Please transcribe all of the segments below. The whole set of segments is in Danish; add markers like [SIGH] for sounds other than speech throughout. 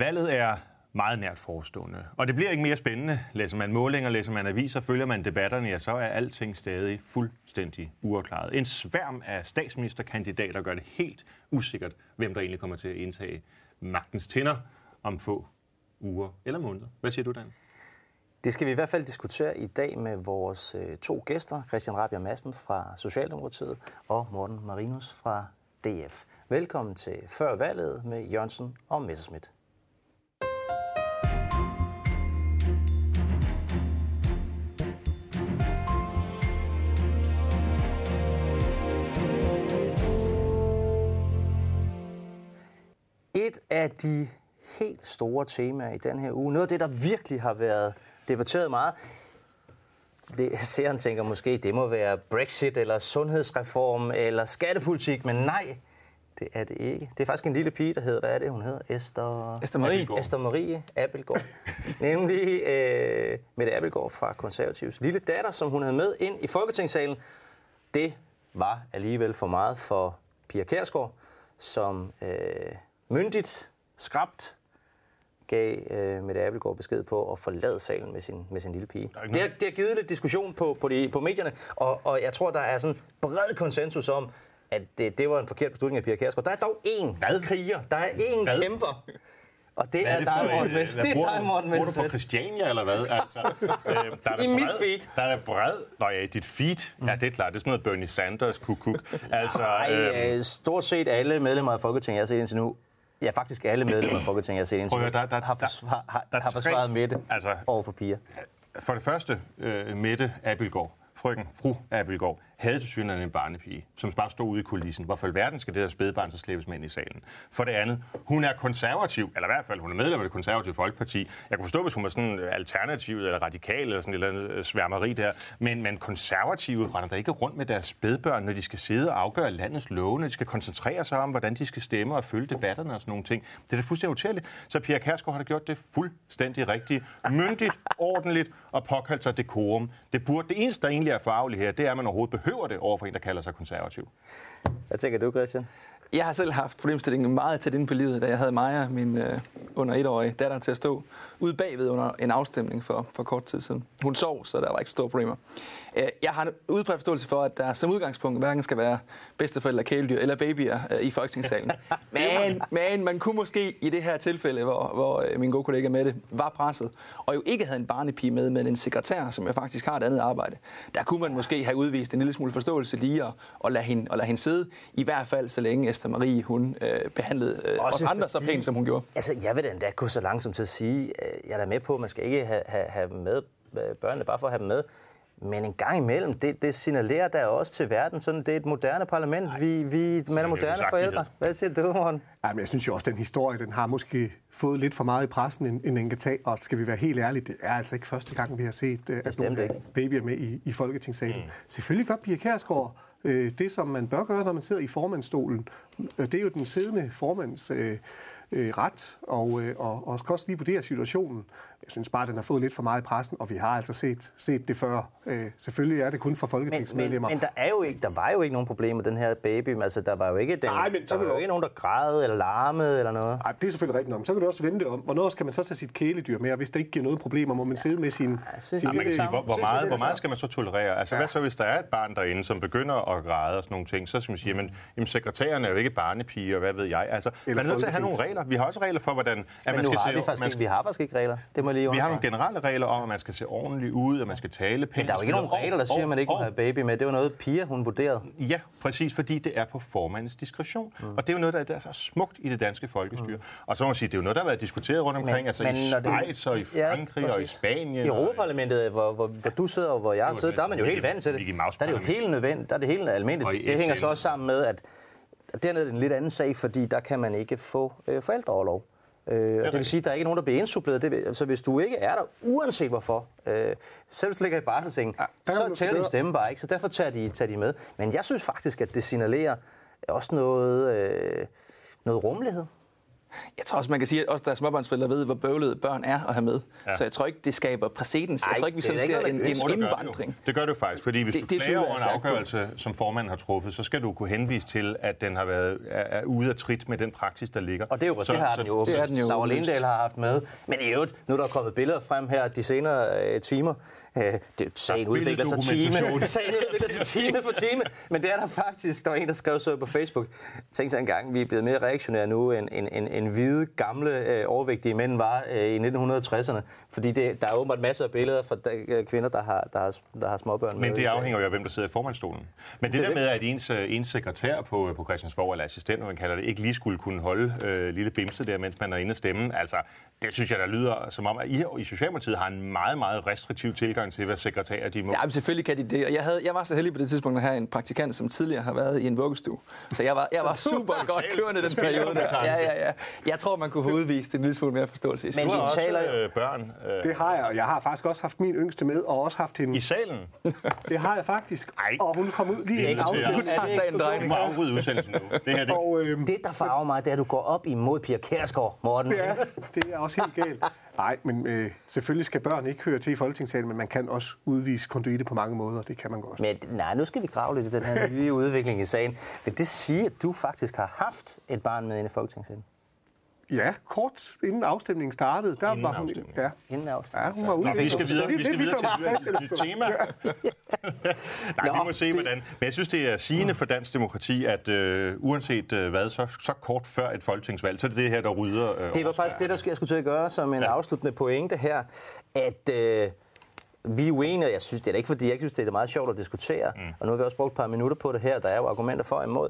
Valget er meget nært forestående. Og det bliver ikke mere spændende. Læser man målinger, læser man aviser, følger man debatterne, ja, så er alting stadig fuldstændig uafklaret. En sværm af statsministerkandidater gør det helt usikkert, hvem der egentlig kommer til at indtage magtens tænder om få uger eller måneder. Hvad siger du, Dan? Det skal vi i hvert fald diskutere i dag med vores øh, to gæster, Christian Rabia Madsen fra Socialdemokratiet og Morten Marinus fra DF. Velkommen til Før valget med Jørgensen og Messerschmidt. Et af de helt store temaer i den her uge, noget af det, der virkelig har været debatteret meget, det, seeren tænker måske, det må være Brexit eller sundhedsreform eller skattepolitik, men nej, det er det ikke. Det er faktisk en lille pige, der hedder, hvad er det, hun hedder? Esther, Esther Marie. Abelgaard. Esther Marie Abelgaard. [LAUGHS] Nemlig øh, Mette Abelgaard fra Konservativs lille datter, som hun havde med ind i Folketingssalen. Det var alligevel for meget for Pia Kærsgaard, som øh, myndigt, skrabt, gav øh, Mette Abelgaard besked på at forlade salen med sin, med sin lille pige. Det har, det har givet lidt diskussion på, på, de, på medierne, og, og jeg tror, der er sådan bred konsensus om, at det, det var en forkert beslutning af Pia Kjærsgaard. Der er dog én Hvad? kriger, der er én Hvad? kæmper, og det Hvad er, det dig, for, Morten hvad Det er dig, Morten Bor du på. Christiania, eller hvad? Altså, øh, der er der [LAUGHS] I mit bred, feed. Der er der bred... Nå ja, i dit feed. Ja, det er klart. Det er sådan noget Bernie Sanders kuk-kuk. Altså, Ej, øh, øh, stort set alle medlemmer af Folketinget, jeg har set indtil nu, ja, faktisk alle medlemmer af Folketinget, jeg set indtil Prøv der- der- har, der- forsvar, har, der er har tre- forsvaret Mette altså- over for Pia. For det første, øh, Mette Abelgaard, frøken, fru Abelgaard, havde til synligheden en barnepige, som bare stod ude i kulissen. Hvorfor i verden skal det der spædbarn så slæbes med ind i salen? For det andet, hun er konservativ, eller i hvert fald hun er medlem af det konservative folkeparti. Jeg kunne forstå, hvis hun var sådan alternativ eller radikal eller sådan et eller andet øh, sværmeri der. Men, men konservative render der ikke rundt med deres spædbørn, når de skal sidde og afgøre landets love, når de skal koncentrere sig om, hvordan de skal stemme og følge debatterne og sådan nogle ting. Det er da fuldstændig utærligt. Så Pia Kærsgaard har da gjort det fuldstændig rigtigt, myndigt, ordentligt og påkaldt sig dekorum. Det, burde, det eneste, der egentlig er forarveligt her, det er, at man overhovedet behøver det over for en, der kalder sig konservativ. Hvad tænker du, Christian? Jeg har selv haft problemstillingen meget tæt inde på livet, da jeg havde Maja, min øh, under etårige datter, til at stå ude bagved under en afstemning for, for kort tid siden. Hun sov, så der var ikke store problemer. Øh, jeg har en udbredt forståelse for, at der som udgangspunkt hverken skal være bedsteforældre, kæledyr eller babyer øh, i Folketingssalen. [LAUGHS] Men, men man kunne måske i det her tilfælde, hvor, hvor øh, min gode kollega Mette var presset, og jo ikke havde en barnepige med, men en sekretær, som jeg faktisk har et andet arbejde, der kunne man måske have udvist en lille smule forståelse lige at, at, lade, hende, at lade hende sidde, i hvert fald så længe Esther Marie hun øh, behandlede øh, Også os andre så fordi- pænt, som hun gjorde. Altså, jeg vil da endda gå så langsomt til at sige, øh, jeg er da med på, at man skal ikke have, have, have dem med, øh, børnene bare for at have dem med. Men en gang imellem, det, det signalerer der også til verden, sådan det er et moderne parlament. Vi, vi, man er moderne forældre. Hvad siger du, Morten? Ja, men jeg synes jo også, at den historie, den har måske fået lidt for meget i pressen, end, end den kan tage. Og skal vi være helt ærlige, det er altså ikke første gang, vi har set, øh, at nogle ikke. babyer med i, i Folketingssalen. Mm. Selvfølgelig gør Pia Kærsgaard øh, det, som man bør gøre, når man sidder i formandstolen. Øh, Det er jo den siddende formands øh, øh, ret, og, øh, og, og skal også lige vurdere situationen. Jeg synes bare, at den har fået lidt for meget i pressen, og vi har altså set, set det før. Øh, selvfølgelig er det kun for Men, men, folketingsmedlemmer. men der, er jo ikke, der var jo ikke nogen problemer med den her baby. Men Altså, der var jo ikke, den, Nej, men så der vil var jo ikke nogen, der græd eller larmede eller noget. Ej, det er selvfølgelig rigtigt nok. Men Så kan du også vente om, hvornår skal man så tage sit kæledyr med, og hvis der ikke giver noget problemer, må man sidde med sin, sin Ja, man kan lille- sige, hvor, meget, det hvor meget skal man så tolerere? Altså, hvad så, hvis der er et barn derinde, som begynder at græde og sådan nogle ting, så skal man sige, jamen, jamen sekretæren er jo ikke barnepige, og hvad ved jeg. Altså, man er nødt til at have nogle regler. Vi har også regler for, hvordan at Men man nu skal har se... vi faktisk man ikke, vi har faktisk ikke regler. Det må jeg lige vi har nogle generelle regler om, at man skal se ordentligt ud, at man skal tale pænt. Men der er jo ikke nogen regler, der siger, at man ikke må have baby med. Det var noget, Pia hun vurderede. Ja, præcis, fordi det er på formandens diskretion. Mm. Og det er jo noget, der, er så smukt i det danske folkestyre. Mm. Og så må man sige, det er jo noget, der har været diskuteret rundt omkring, Men- altså men i det- Schweiz og i Ja, Frankrig og i. Spanien. I Europaparlamentet, hvor, hvor, hvor du sidder og hvor jeg sidder, der er man jo helt vant til det. Der er det jo helt nødvendigt. Der er det helt almindeligt. I Det hænger så også sammen med, at dernede er det en lidt anden sag, fordi der kan man ikke få øh, forældreoverlov. Øh, og det vil sige, at der er ikke nogen, der bliver indsuppleret. Det vil, altså, hvis du ikke er der, uanset hvorfor, øh, selv hvis du ligger i barselseng, ja, så tæller din stemme bare ikke, så derfor tager de, tager de med. Men jeg synes faktisk, at det signalerer også noget, øh, noget rummelighed. Jeg tror også, man kan sige, at også der er småbørnsforældre ved, hvor bøvlede børn er at have med. Ja. Så jeg tror ikke, det skaber præcedens. Jeg tror ikke, vi sådan ser en, en ønsker. det gør det jo. indvandring. Det gør det jo faktisk, fordi hvis Det- du klager over en afgørelse, som formanden har truffet, så skal du kunne henvise til, at den har været er, er ude af trit med den praksis, der ligger. Og det, er jo, så, det har den jo det den jo Laura. Lindahl har haft med. Men i øvrigt, nu er der kommet billeder frem her de senere øh, timer. Øh, det, sagen udvikler sig time. [LAUGHS] Sagen udvikler sig time for time. Men det er der faktisk. Der var en, der skrev så på Facebook. Tænk sig engang, vi er blevet mere reaktionære nu, end, end, end, end hvide, gamle, øh, overvægtige mænd var øh, i 1960'erne. Fordi det, der er åbenbart masser af billeder fra øh, kvinder, der har, der har, der har småbørn. Men det afhænger jo af, hvem der sidder i formandstolen. Men det, Det er der med, at ens, øh, ens sekretær på, på Christiansborg, eller assistent, man kalder det, ikke lige skulle kunne holde øh, lille bimse der, mens man er inde og stemme, altså, det synes jeg, der lyder som om, at I i Socialdemokratiet har en meget, meget restriktiv tilgang til, hvad sekretærer de må. Ja, men selvfølgelig kan de det. Og jeg, havde, jeg var så heldig på det tidspunkt at have en praktikant, som tidligere har været i en vuggestue. Så jeg var, jeg var [LAUGHS] super godt kørende den periode der. Ja, ja, ja. Jeg tror, man kunne have udvist en lille smule mere forståelse Men Du har også taler øh, børn øh, Det har jeg, og jeg har faktisk også haft min yngste med, og også haft hende. i salen. [LAUGHS] Det har jeg faktisk. Ej. Og hun kom ud lige Det er i tager det sagen en Du må afbryde udsendelsen nu. Det her, det, Og øhm, Det, der farver mig, det er, at du går op imod Pia Kærsgaard, Morten. det, er, det er også helt galt. Nej, men øh, selvfølgelig skal børn ikke høre til i Folketingssalen, men man kan også udvise konduite på mange måder. Det kan man godt. Men nej, nu skal vi grave lidt i den her nye udvikling i sagen. Vil det sige, at du faktisk har haft et barn med inde i Folketingssalen? Ja, kort inden afstemningen startede, der Inden var hun... afstemningen. Ja, Inden ja, afstemningen? hun var ude. Nå, vi skal videre, Det- vi det skal videre til et nyt- tema. [LAUGHS] Nej, vi Nå, må se, hvordan. Men jeg synes, det er sigende for dansk demokrati, at øh, uanset øh, hvad, så, så kort før et folketingsvalg, så er det det her, der rydder. Øh, Det var faktisk det, der skulle- jeg skulle til at gøre som en ja. afsluttende pointe her, at øh, vi er uenige, og jeg synes, det er ikke, fordi jeg ikke synes, det er meget sjovt at diskutere, mm. og nu har vi også brugt et par minutter på det her, der er jo argumenter for og imod,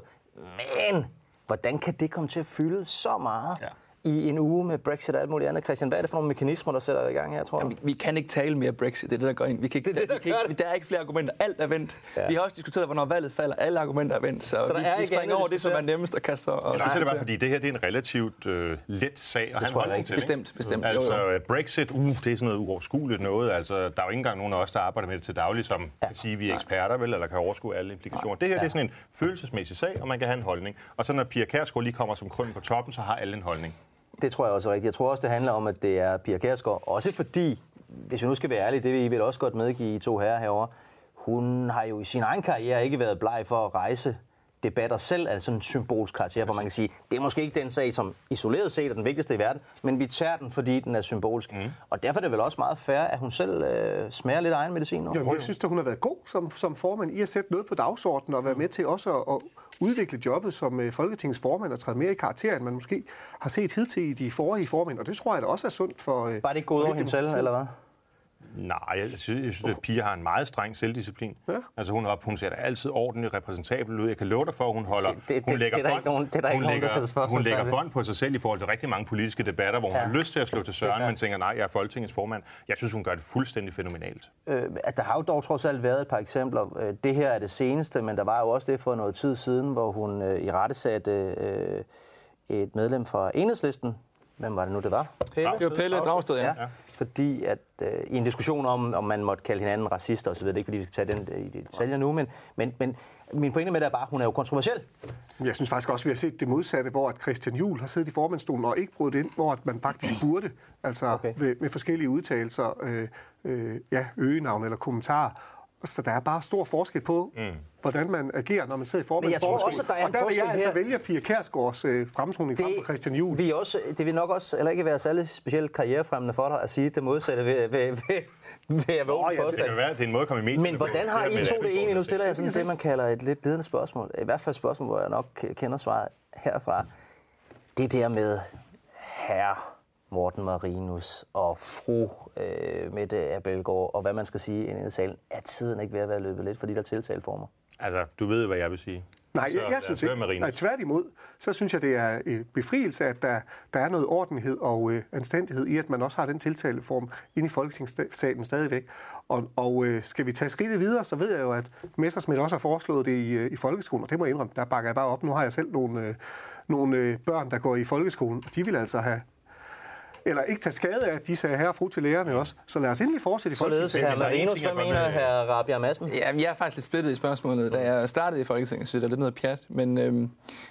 men hvordan kan det komme til at fylde så meget Ja. I en uge med Brexit og alt muligt andet? Christian, hvad er det for nogle mekanismer, der sætter i gang her, tror jeg? Vi, vi kan ikke tale mere Brexit, det er det, der går ind. Vi kan ikke, Det er det, der vi kan ikke, der er ikke flere argumenter. Alt er vendt. Ja. Vi har også diskuteret, hvornår valget falder. Alle argumenter er vendt. Så, Så der vi, er vi ikke springer over det, som er nemmest at kaste sig. Og Ja, det er det bare, fordi det her det er en relativt øh, let sag at have tror jeg holdning ikke. til. Bestemt, bestemt. Jo, Altså, jo. øh, Brexit, uh, det er sådan noget uoverskueligt noget. Altså, der er jo ikke engang nogen af os, der arbejder med det til daglig, som ja. kan sige, at vi er eksperter, vel, eller kan overskue alle implikationer. Det her det er sådan en følelsesmæssig sag, og man kan have en holdning. Og så når Pia Kærsgaard lige kommer som krøn på toppen, så har alle en holdning. Det tror jeg også er rigtigt. Jeg tror også, det handler om, at det er Pia Kærsgaard. Også fordi, hvis vi nu skal være ærlige, det vil I vel også godt medgive I to herrer herovre, hun har jo i sin egen karriere ikke været bleg for at rejse debatter selv, altså sådan en symbolsk karakter, hvor man kan sige, det er måske ikke den sag, som isoleret set er den vigtigste i verden, men vi tager den, fordi den er symbolsk. Mm. Og derfor er det vel også meget fair, at hun selv øh, smager lidt egen medicin nu. Jamen, jeg synes, at hun har været god som, som formand i at sætte noget på dagsordenen og være med til også at, at udvikle jobbet som øh, Folketingets formand og træde mere i karakter, end man måske har set hidtil i de forrige formænd. Og det tror jeg da også er sundt for... øh, Bare det ikke gået over hende selv, eller hvad? Nej, jeg synes, jeg synes at Pia har en meget streng selvdisciplin. Ja. Altså hun, op, hun ser da altid ordentligt repræsentabel ud. Jeg kan love dig for, at hun holder... Det- det- hun lægger det er bånd- nogen- det hun lægger- Hun lægger på sig selv i forhold til rigtig mange politiske debatter, hvor hun Ja. har lyst til at slå til søren, men tænker, nej, jeg er Folketingets formand. Jeg synes, hun gør det fuldstændig fænomenalt. øh, at der har jo dog trods alt været et par eksempler. Øh, Det her er det seneste, men der var jo også det for noget tid siden, hvor hun øh, i rette satte øh, et medlem fra Enhedslisten. Hvem var det nu, det var? Pelle? Det var Pelle Dragsted, ja. Ja. Fordi at øh, i en diskussion om, om man måtte kalde hinanden racister osv., det er ikke fordi, vi skal tage den øh, i detaljer nu, men, men, men min pointe med det er bare, at hun er jo kontroversiel. Jeg synes faktisk også, at vi har set det modsatte, hvor at Christian Juhl har siddet i formandstolen og ikke brudt ind, hvor at man faktisk [CLEARS THROAT] burde, altså Okay. med, med forskellige udtalelser, øh, øh, ja, øgenavn eller kommentarer. Så der er bare stor forskel på, mm. hvordan man agerer, når man sidder i Men jeg tror formandsstolen. også, at der er og en der vil forskel jeg altså her. vælge Pia Kærsgaards øh, fremtoning frem for Christian Juhl. Vi er også, det vil nok også eller ikke være særlig specielt karrierefremmende for dig at sige det modsatte ved, ved, ved, ved at Nå, oh, ja, Det kan være, det er en måde at komme i medierne Men hvordan har I to det egentlig? Nu stiller jeg sådan det, man kalder et lidt ledende spørgsmål. I hvert fald et spørgsmål, hvor jeg nok kender svaret herfra. Det der med herre Morten Marinus og fru øh, Mette Abelgaard, og hvad man skal sige inde i salen, er tiden ikke ved at være løbet lidt for de der tiltaleformer? Altså, du ved, hvad jeg vil sige. Nej, Så jeg, jeg os synes ikke. Marinus. Nej, tværtimod, så synes jeg, det er en befrielse, at der, der er noget ordentlighed og øh, anstændighed i, at man også har den tiltaleform inde i Folketingssalen stadigvæk. Og, og øh, skal vi tage skridtet videre, så ved jeg jo, at Messersmith også har foreslået det i, øh, i folkeskolen, og det må jeg indrømme, der bakker jeg bare op. Nu har jeg selv nogle, øh, nogle øh, børn, der går i folkeskolen, og de vil altså have eller ikke tage skade af, at de sagde herre og fru til lærerne også. Så lad os endelig fortsætte i Således, Folketingssalen. herr så er en Marinus, hvad jeg mener godt vil- herr Rabia Madsen? Ja, jeg er faktisk lidt splittet i spørgsmålet. Da jeg startede i Folketinget, synes jeg, det er lidt noget pjat. Men øhm,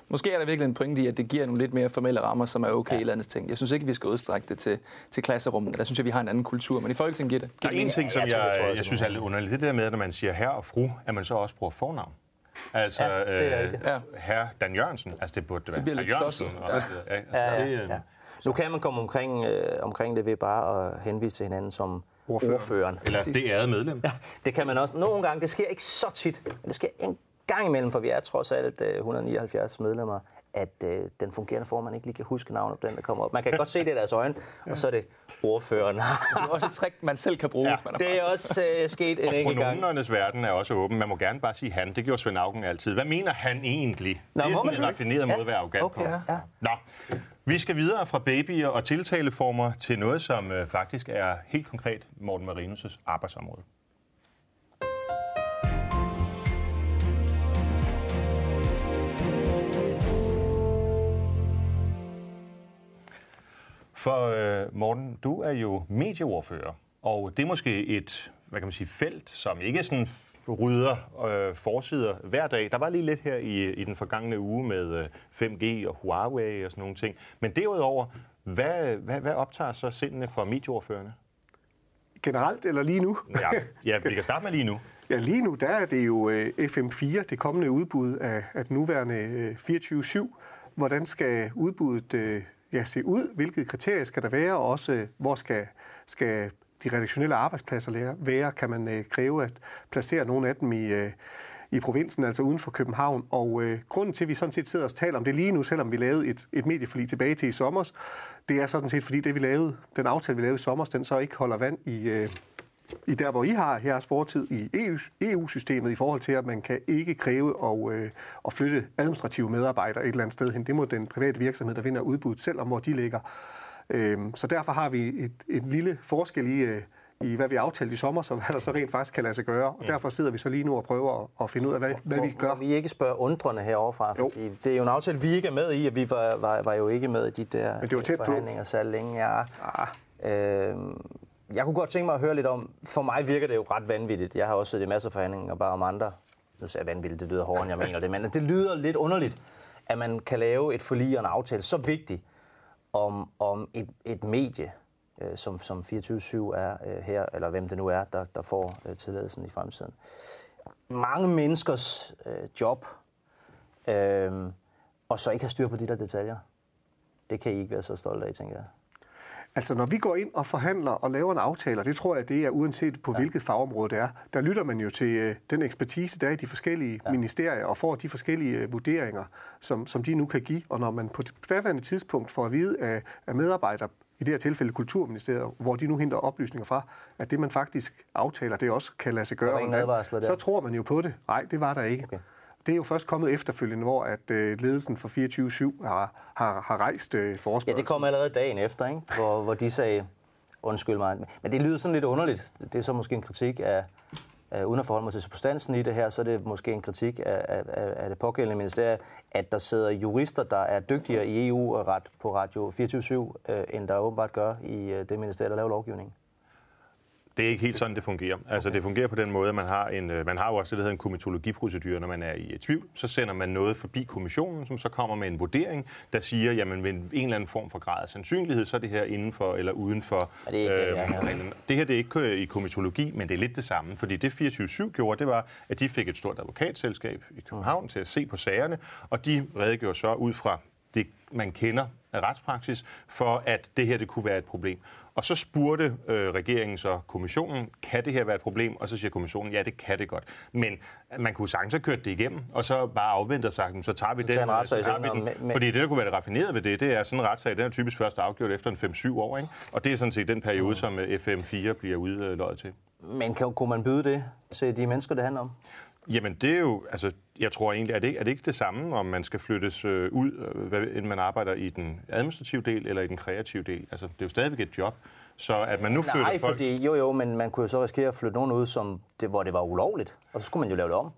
måske er der virkelig en pointe i, at det giver nogle lidt mere formelle rammer, som er okay ja. i landets ting. Jeg synes ikke, vi skal udstrække det til, til klasserummet. Der synes jeg, vi har en anden kultur. Men i Folketinget giver det. Der er en ting, som jeg jeg, det tror jeg jeg, synes er lidt underligt. Det der med, at når man siger herre og fru, at man så også bruger fornavn. Altså, Ja, det er øh. Ja. herre Dan Jørgensen. Altså, det burde det være. bliver Herre lidt Jørgensen. klodset. Og, ja. Altså, Ja, ja, det, øh, ja. Nu kan man komme omkring, øh, omkring det ved bare at henvise til hinanden som Ordfører. ordføreren. Eller det ærede medlem. Ja, det kan man også. Nogle gange, det sker ikke så tit, men det sker en gang imellem, for vi er trods alt øh, 179 medlemmer, at øh, den fungerende formand ikke lige kan huske navnet på den, der kommer op. Man kan godt se det i deres øjne, og så er det ordføreren. Det er også et trick, man selv kan bruge, Ja, hvis man er det er også øh, sket en Og enkelt gang. pronomenernes verden er også åben. Man må gerne bare sige han. Det gjorde Svend Augen altid. Hvad mener han egentlig? Nå, det er sådan en raffineret Ja. måde at være arrogant Okay, på. ja. Nå, vi skal videre fra babyer og tiltaleformer til noget, som øh, faktisk er helt konkret Morten Marinus' arbejdsområde. For øh, Morten, du er jo medieordfører, og det er måske et hvad kan man sige, felt, som ikke sådan rydder øh, forsider hver dag. Der var lige lidt her i, i den forgangne uge med øh, 5G og Huawei og sådan nogle ting. Men derudover, hvad, hvad, hvad optager så sindene for medieordførerne? Generelt eller lige nu? Ja, ja, vi kan starte med lige nu. Ja, lige nu der er det jo øh, FM4, det kommende udbud af, af den nuværende øh, 24-7. Hvordan skal udbuddet øh, ja, se ud? Hvilke kriterier skal der være? Og også, øh, hvor skal, skal de redaktionelle arbejdspladser være? Kan man øh, kræve at placere nogle af dem i, øh, i provinsen, altså uden for København? Og øh, grunden til, at vi sådan set sidder og taler om det lige nu, selvom vi lavede et, et medieforlig tilbage til i sommer, det er sådan set, fordi det vi lavede, den aftale, vi lavede i sommer, den så ikke holder vand i, øh, i der, hvor I har jeres fortid i EU EU-systemet i forhold til, at man kan ikke kræve at, øh, at flytte administrative medarbejdere et eller andet sted hen. Det må den private virksomhed, der vinder udbuddet, selv om hvor de ligger. Øhm, så derfor har vi et, et lille forskel i, øh, i, hvad vi aftalte i sommer, så [LAUGHS] hvad der så rent faktisk kan lade sig gøre. Og derfor sidder vi så lige nu og prøver at, finde ud af, hvad, hvad vi gør. Må vi ikke spørge undrende heroverfra, Jo. fordi det er jo en aftale, vi ikke er med i, og vi var, var, var jo ikke med i de der Men det var tæt på. forhandlinger så længe. Ja. Ah, Øh, jeg kunne godt tænke mig at høre lidt om, for mig virker det jo ret vanvittigt. Jeg har også siddet i masser af forhandlinger bare om andre. Nu siger jeg vanvittigt, det lyder hårdere, end jeg mener det, men det lyder lidt underligt, at man kan lave et forlig og en aftale så vigtig om, om et, et medie, øh, som, som 24-7 er øh, her, eller hvem det nu er, der, der får øh, tilladelsen i fremtiden. Mange menneskers øh, job, øh, og så ikke have styr på de der detaljer. Det kan I ikke være så stolte af, tænker jeg. Altså, når vi går ind og forhandler og laver en aftale, og det tror jeg, det er uanset på ja. hvilket fagområde det er, der lytter man jo til øh, den ekspertise, der er i de forskellige ja. ministerier, og får de forskellige øh, vurderinger, som, som de nu kan give. Og når man på det daværende tidspunkt får at vide af, af medarbejdere, i det her tilfælde Kulturministeriet, hvor de nu henter oplysninger fra, at det, man faktisk aftaler, det også kan lade sig gøre. var ingen advarsler der? Så tror man jo på det. Nej, det var der ikke. Okay. Det er jo først kommet efterfølgende, hvor at øh, ledelsen for 24-7 har, har, har rejst øh, Ja, det kom allerede dagen efter, ikke? Hvor, hvor de sagde, undskyld mig. Men det lyder sådan lidt underligt. Det er så måske en kritik af, af uden at forholde mig til substansen i det her, så er det måske en kritik af, af, af det pågældende ministerie, at der sidder jurister, der er dygtigere i EU-ret på Radio 24 øh, end der åbenbart gør i øh, det ministerie, der laver lovgivningen. Det er ikke helt sådan, det fungerer. Altså, okay. det fungerer på den måde, at man har, en, øh, man har jo også det, der hedder en komitologiprocedure, når man er i tvivl. Så sender man noget forbi kommissionen, som så kommer med en vurdering, der siger, jamen med en eller anden form for grad af sandsynlighed, så er det her inden for eller uden for... Er det ikke, ja. reglen. det her det er ikke øh, i komitologi, men det er lidt det samme. Fordi det 24-7 gjorde, det var, at de fik et stort advokatselskab i København til at se på sagerne, og de redegjorde så ud fra det, man kender af retspraksis, for at det her det kunne være et problem. Og så spurgte øh, regeringen så kommissionen, kan det her være et problem? Og så siger kommissionen, ja, det kan det godt. Men man kunne sagtens have kørt det igennem, og så bare afvente og sagt, så tager vi tager den. en retssag så tager vi den. men- Fordi det, der kunne være det raffinerede ved det, det er sådan en retssag, den er typisk først afgjort efter en 5-7 år. Ikke? Og det er sådan set den periode, som øh, FM4 bliver udløjet til. Men kan, kunne man byde det til de mennesker, det handler om? Jamen det er jo, altså jeg tror egentlig, er det, er det ikke det samme, om man skal flyttes øh, ud, øh, hvad, end man arbejder i den administrative del eller i den kreative del? Altså det er jo stadigvæk et job, så at man nu flytter Nej, folk... fordi, jo jo, men man kunne jo så risikere at flytte nogen ud, som det, hvor det var ulovligt, og så skulle man jo lave det om.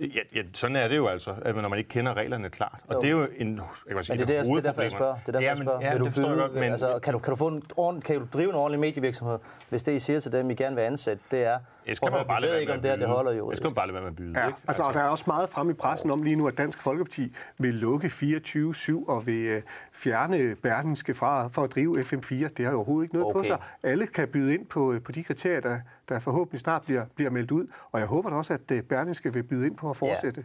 Ja, ja, sådan er det jo altså, at når man ikke kender reglerne klart. Og Jo. det er jo en, jeg kan sige, Men det er, der, det er derfor, jeg spørger. Det er derfor, ja, jeg men, spørger. ja, Vil du det jeg byde- godt, men, altså, kan, du, kan, du få en ordentlig, kan du drive en ordentlig medievirksomhed, hvis det, I siger til dem, I gerne vil ansætte, det er, det skal man bare ved ikke, om det her det holder jo. Det skal man bare lade være med at byde. Ja, ikke? altså, og der er også meget frem i pressen om lige nu, at Dansk Folkeparti vil lukke 24-7 og vil øh, fjerne Berlinske fra for at drive FM4. Det har jo overhovedet ikke noget på Okay. sig. Alle kan byde ind på, øh, på de kriterier, der, der forhåbentlig snart bliver, bliver meldt ud. Og jeg håber da også, at øh, Berlinske vil byde ind på at fortsætte.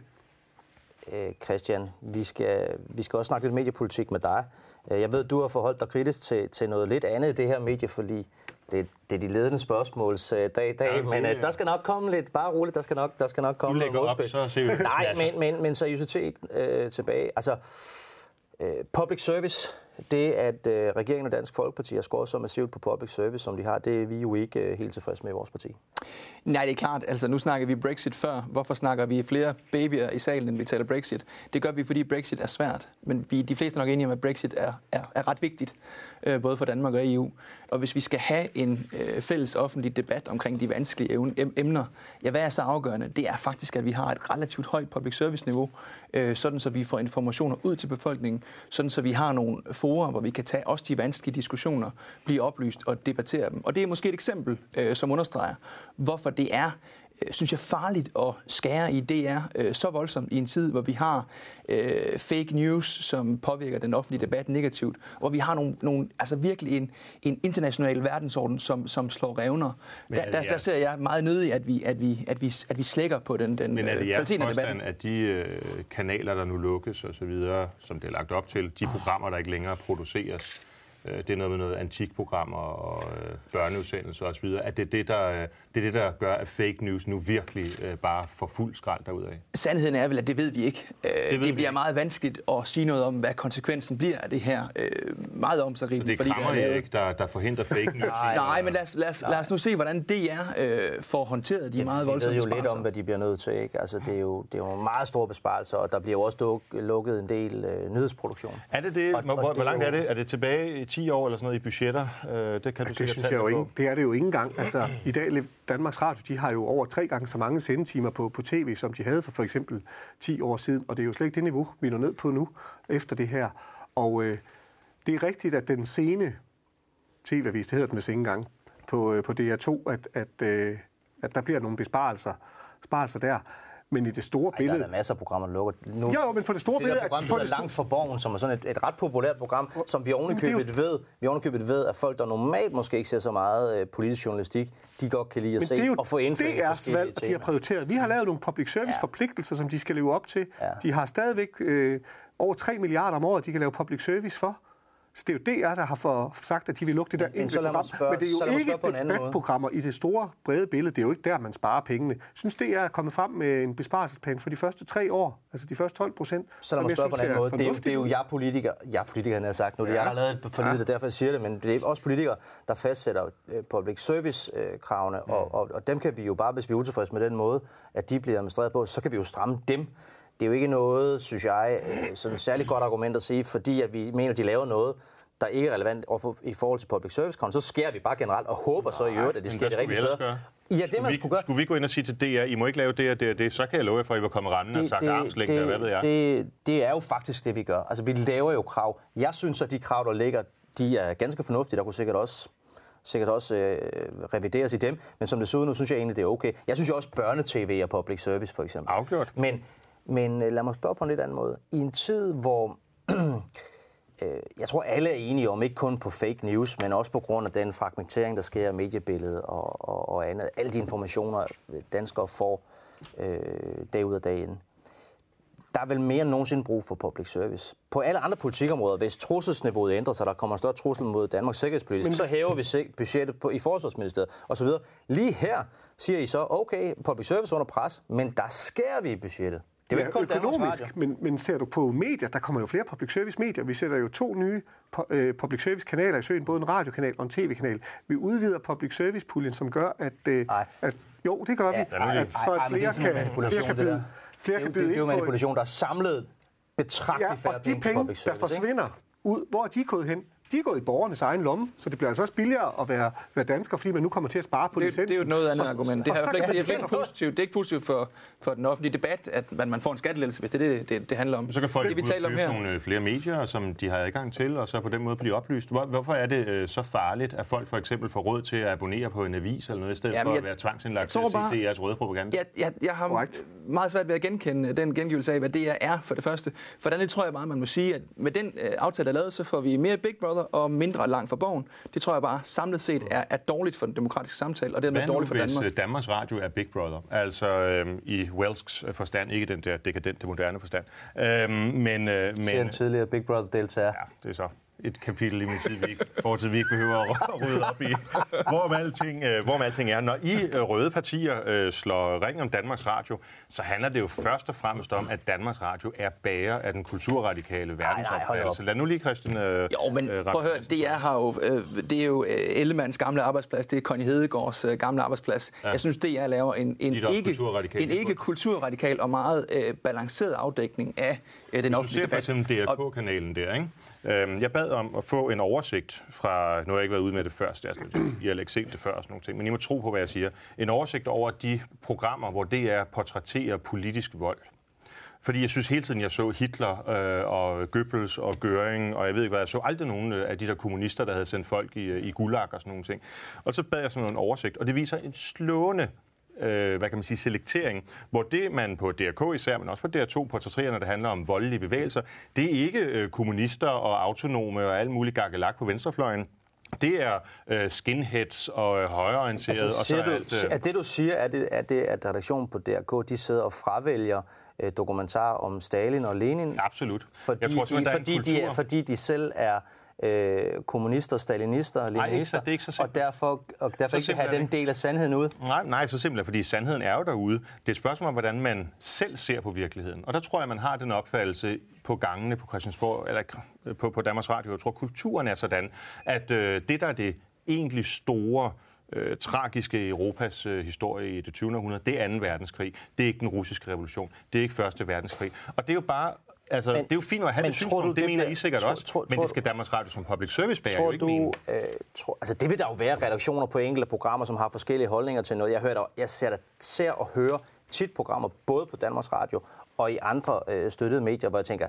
Øh, Christian, vi skal, vi skal også snakke lidt mediepolitik med dig. Øh, Jeg ved, du har forholdt dig kritisk til, til noget lidt andet i det her medieforlig. Det, det er de ledende spørgsmåls øh, dag i dag, Ja, ja, det- men øh, der skal nok komme lidt, bare roligt, der skal nok, der skal nok Du komme lægger op, så ser vi, hvad Nej, men, men, men seriøsitet øh, tilbage. Altså, øh, public service, det at øh, regeringen og Dansk Folkeparti har skåret så massivt på public service, som de har, det er vi jo ikke øh, helt tilfredse med i vores parti. Nej, det er klart. Altså, nu snakker vi Brexit før. Hvorfor snakker vi flere babyer i salen, end vi taler Brexit? Det gør vi, fordi Brexit er svært. Men vi, de fleste er nok enige om, at Brexit er, er, er ret vigtigt, øh, både for Danmark og EU. Og hvis vi skal have en øh, fælles offentlig debat omkring de vanskelige evne, em, emner, ja, hvad er så afgørende? Det er faktisk, at vi har et relativt højt public service-niveau, øh, sådan så vi får informationer ud til befolkningen, sådan så vi har nogle forer, hvor vi kan tage også de vanskelige diskussioner, blive oplyst og debattere dem. Og det er måske et eksempel, øh, som understreger, hvorfor det er synes jeg, farligt at skære i DR øh, så voldsomt i en tid, hvor vi har øh, fake news, som påvirker den offentlige debat negativt, hvor vi har nogle, nogle altså virkelig en, en international verdensorden, som, som slår revner. Men Der, er der, det der jeres- ser jeg meget nødig, at vi, at vi, at vi, at vi slækker på den, den Men er det øh, jeres kvaliteten af debatten. påstand, at de øh, kanaler, der nu lukkes og så videre, som det er lagt op til, de programmer, der ikke længere produceres, øh, det er noget med noget antikprogrammer og øh, børneudsendelser osv., at det er det, der, øh, det er det, der gør, at fake news nu virkelig øh, bare får fuld skrald derudad. Sandheden er vel, at det ved vi ikke. Øh, ved det, vi det bliver ikke. meget vanskeligt at sige noget om, hvad konsekvensen bliver af det her. Øh, meget om sig Det er Krammer Erik, der, der forhindrer fake news. i- [LAUGHS] Nej, men lad os, lad, os, lad os nu se, hvordan DR øh, får håndteret de meget vi ved voldsomme jo lidt om, hvad de bliver nødt til. Ikke? Altså, det, er jo, det er jo meget store besparelser, og der bliver jo også duk, lukket en del øh, nyhedsproduktion. Er det det? Og- Hvor, og hvor, det hvor er langt er det? Er det tilbage i 10 år eller sådan noget i budgetter? Øh, det kan du Det synes jeg jo ikke. Det er det jo ikke engang. Altså, I dag, Danmarks Radio, de har jo over tre gange så mange sendetimer på, på tv, som de havde for for eksempel 10 år siden. Og det er jo slet ikke det niveau, vi når ned på nu, efter det her. Og øh, det er rigtigt, at den scene TV-avis, det hedder den med ikke engang, på, øh, på DR2, at, at, øh, at der bliver nogle besparelser, besparelser der. Men i det store Ej, der er billede... der masser af programmer, der lukker. Nu, Jo, men på det store det billede... der program, på der det hedder sto- Langt for Borgen, som er sådan et, et ret populært program, som vi det er ovenikøbet ved, vi ovenikøbet ved, at folk, der normalt måske ikke ser så meget øh, politisk journalistik, de godt kan lide at Men se det er jo og få indført DR's forskellige valg, og de har prioriteret. Vi har lavet nogle public service Ja. forpligtelser, som de skal leve op til. Ja. De har stadigvæk øh, over 3 milliarder om året, de kan lave public service for. Så det er jo DR, der har for sagt, at de vil lukke det der Men enkelte program. spørge- Men det er jo ikke spørge på en anden måde. debatprogrammer i det store, brede billede. Det er jo ikke der, man sparer pengene. Synes, DR er kommet frem med en besparelsesplan for de første tre år. Altså de første 12 procent. Så lad mig spørge på en anden måde. Det er, jo, det er jo jeg politiker, jeg politiker, han har sagt nu. Det er jeg, har lavet et forlid, ja. derfor jeg siger det, men det er også politikere, der fastsætter øh, public service-kravene, Mm. og, og, og dem kan vi jo bare, hvis vi er utilfredse med den måde, at de bliver administreret på, så kan vi jo stramme dem. Det er jo ikke noget, synes jeg, øh, sådan et særligt godt argument at sige, fordi at vi mener, at de laver noget, der ikke er relevant i forhold til public service så skærer vi bare generelt og håber så i øvrigt, at det sker hvad de skulle vi rigtige steder. gøre? Ja, det skulle, man vi, skulle gøre. skulle vi gå ind og sige til DR, I må ikke lave det og det og det, så kan jeg love jer for, at I vil komme rendende og sagt armslængde, hvad ved jeg. Det, det er jo faktisk det, vi gør. Altså, vi laver jo krav. Jeg synes, at de krav, der ligger, de er ganske fornuftige. Der kunne sikkert også sikkert også øh, revideres i dem, men som det ser ud nu, synes jeg egentlig, det er okay. Jeg synes jo også, børnetv er public service, for eksempel. Afgjort. Men, men øh, lad mig spørge på en lidt anden måde. I en tid, hvor [CLEARS THROAT] øh, jeg tror, alle er enige om, ikke kun på fake news, men også på grund af den fragmentering, der sker af mediebilledet og, og, og andet. Alle de informationer, danskere får øh, dag ud og dag ind. Der er vel mere end nogensinde brug for public service. På alle andre politikområder, hvis trusselsniveauet ændrer sig, der kommer en større trussel mod Danmarks sikkerhedspolitik, så hæver vi budgettet på, i Forsvarsministeriet osv. Lige her siger I så, okay, public service under pres, men der skærer vi i budgettet. Det er jo ikke kun økonomisk, men, men ser du på medier, der kommer jo flere public service medier. Vi sætter jo to nye øh, public service kanaler i søen, både en radiokanal og en tv-kanal. Vi udvider public service puljen, som gør, at, øh, at jo, det gør vi, Ja, ej, at, så at Ej, det er flere kan, flere kan det der. byde, flere Det er jo- kan byde det, det er jo ind på, manipulation, der er samlet betragteligt Ja, færre og de penge til penge, public der forsvinder ud, hvor er de gået hen? De er gået i borgernes egen lomme, så det bliver altså også billigere at være, være dansker, fordi man nu kommer til at spare på Det, licensen. det er jo et noget andet argument. Det, er, ikke, det, er det ikke positivt. det er ikke positivt for, for den offentlige debat, at man, man får en skattelettelse, hvis det er det, det, det handler om. Så kan folk det, vi taler om her. nogle øh, flere medier, som de har adgang til, og så på den måde blive oplyst. Hvor, hvorfor er det øh, så farligt, at folk for eksempel får råd til at abonnere på en avis eller noget, i stedet Jamen, for jeg- at være tvangsindlagt til jeg at se bare- DR's røde propaganda? Jeg, jeg, jeg har Korrekt. meget svært ved at genkende den gengivelse af, hvad det er for det første. For det andet tror jeg bare, man må sige, at med den øh, aftale, der er lavet, så får vi mere Big Brother og mindre langt fra borgen. Det tror jeg bare samlet set er, er dårligt for den demokratiske samtale, og dermed Hvad nu, dårligt for hvis Danmark. øh, Danmarks Radio er Big Brother? Altså øh, i Welsks forstand, ikke den der dekadente, moderne forstand. Øh, men, øh, Siger en men tidligere Big Brother-deltager. ja, det er så et kapitel i min tid, vi ikke, [LAUGHS] fortid, vi ikke behøver at rydde op i. [LAUGHS] Hvorom alting, øh, hvorom alting er. Når I øh, røde partier øh, slår ring om Danmarks Radio, så handler det jo først og fremmest om, at Danmarks Radio er bærer af den kulturradikale verdensopfattelse. Lad nu lige Christian øh, Jo, men øh, prøv at høre, det er, har jo, øh, det er jo øh, Ellemanns gamle arbejdsplads, det er Connie Hedegaards øh, gamle arbejdsplads. Ja. Jeg synes, det er laver en, en ikke, kulturradikal en ikke kulturradikal og meget øh, balanceret afdækning af øh, den Du offentlige ser for debat. eksempel Og- DRK-kanalen der, ikke? Øhm, Jeg bad om at få en oversigt fra, nu har jeg ikke været ude med det først, jeg I har ikke set det før og sådan nogle ting, men I må tro på, hvad jeg siger. En oversigt over de programmer, hvor DR portrætterer politisk vold. Fordi jeg synes hele tiden, jeg så Hitler øh, og Goebbels og Göring, og jeg ved ikke hvad, jeg så aldrig nogen af de der kommunister, der havde sendt folk i, øh, i gulag og sådan nogle ting. Og så bad jeg sådan en oversigt, og det viser en slående øh, hvad kan man sige, selektering, hvor det, man på DRK især, men også på DR2 portrætterer, når det handler om voldelige bevægelser, det er ikke øh, kommunister og autonome og alt muligt gakkelak på venstrefløjen. Det er øh, skinheads og øh, højreorienterede, Altså, og så du, alt... Øh, er det, du siger, er det, er det, at redaktionen på DRK, de sidder og fravælger øh, dokumentarer om Stalin og Lenin? absolut. Fordi, jeg tror de, fordi, de, fordi de selv er øh, kommunister, stalinister og ikke leninister, det er ikke så og derfor, og derfor Så ikke have den det del af sandheden ud. Nej, nej, så simpelthen, fordi sandheden er jo derude. Det er et spørgsmål om, hvordan man selv ser på virkeligheden. Og der tror jeg, man har den opfattelse på gangene på Christiansborg, eller på, på Danmarks Radio. Jeg tror, kulturen er sådan, at øh, det, der er det egentlig store øh, tragiske Europas øh, historie i det 20. århundrede, det er 2. verdenskrig. Det er ikke den russiske revolution. Det er ikke 1. verdenskrig. Og det er jo bare... Altså, Men- det er jo fint at have men det synspunkt, du, det, det mener bliver- I sikkert tror- også, tror- men tror det skal Danmarks Radio som public service bære jo Tror ikke mene. du, øh, tror, altså det vil der jo være redaktioner på enkelte programmer, som har forskellige holdninger til noget. Jeg, hører, der, jeg ser, der, ser og hører tit programmer, både på Danmarks Radio og i andre øh, støttede medier, hvor jeg tænker,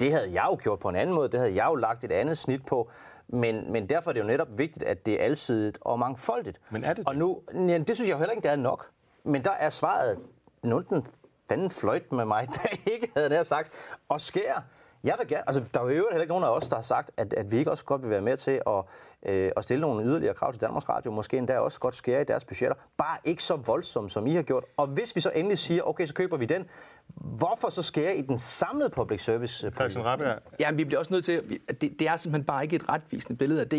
det havde jeg jo gjort på en anden måde, det havde jeg jo lagt et andet snit på, men, men derfor er det jo netop vigtigt, at det er alsidigt og mangfoldigt. Men er det det? Og nu, ja, det synes jeg jo heller ikke, det er nok. Men der er svaret, nu den fanden fløjt med mig, [LAUGHS] der ikke havde nær sagt, og skær. Jeg vil gerne, altså der er jo heller ikke nogen af os, der har sagt, at, at vi ikke også godt vil være med til at, øh, at stille nogle yderligere krav til Danmarks Radio, måske endda også godt skære i deres budgetter, bare ikke så voldsomt, som I har gjort. Og hvis vi så endelig siger, okay, så køber vi den, hvorfor så skære i den samlede public service? øh, Christian Rabjerg, Ja, vi bliver også nødt til, at det, det er simpelthen bare ikke et retvisende billede af DR.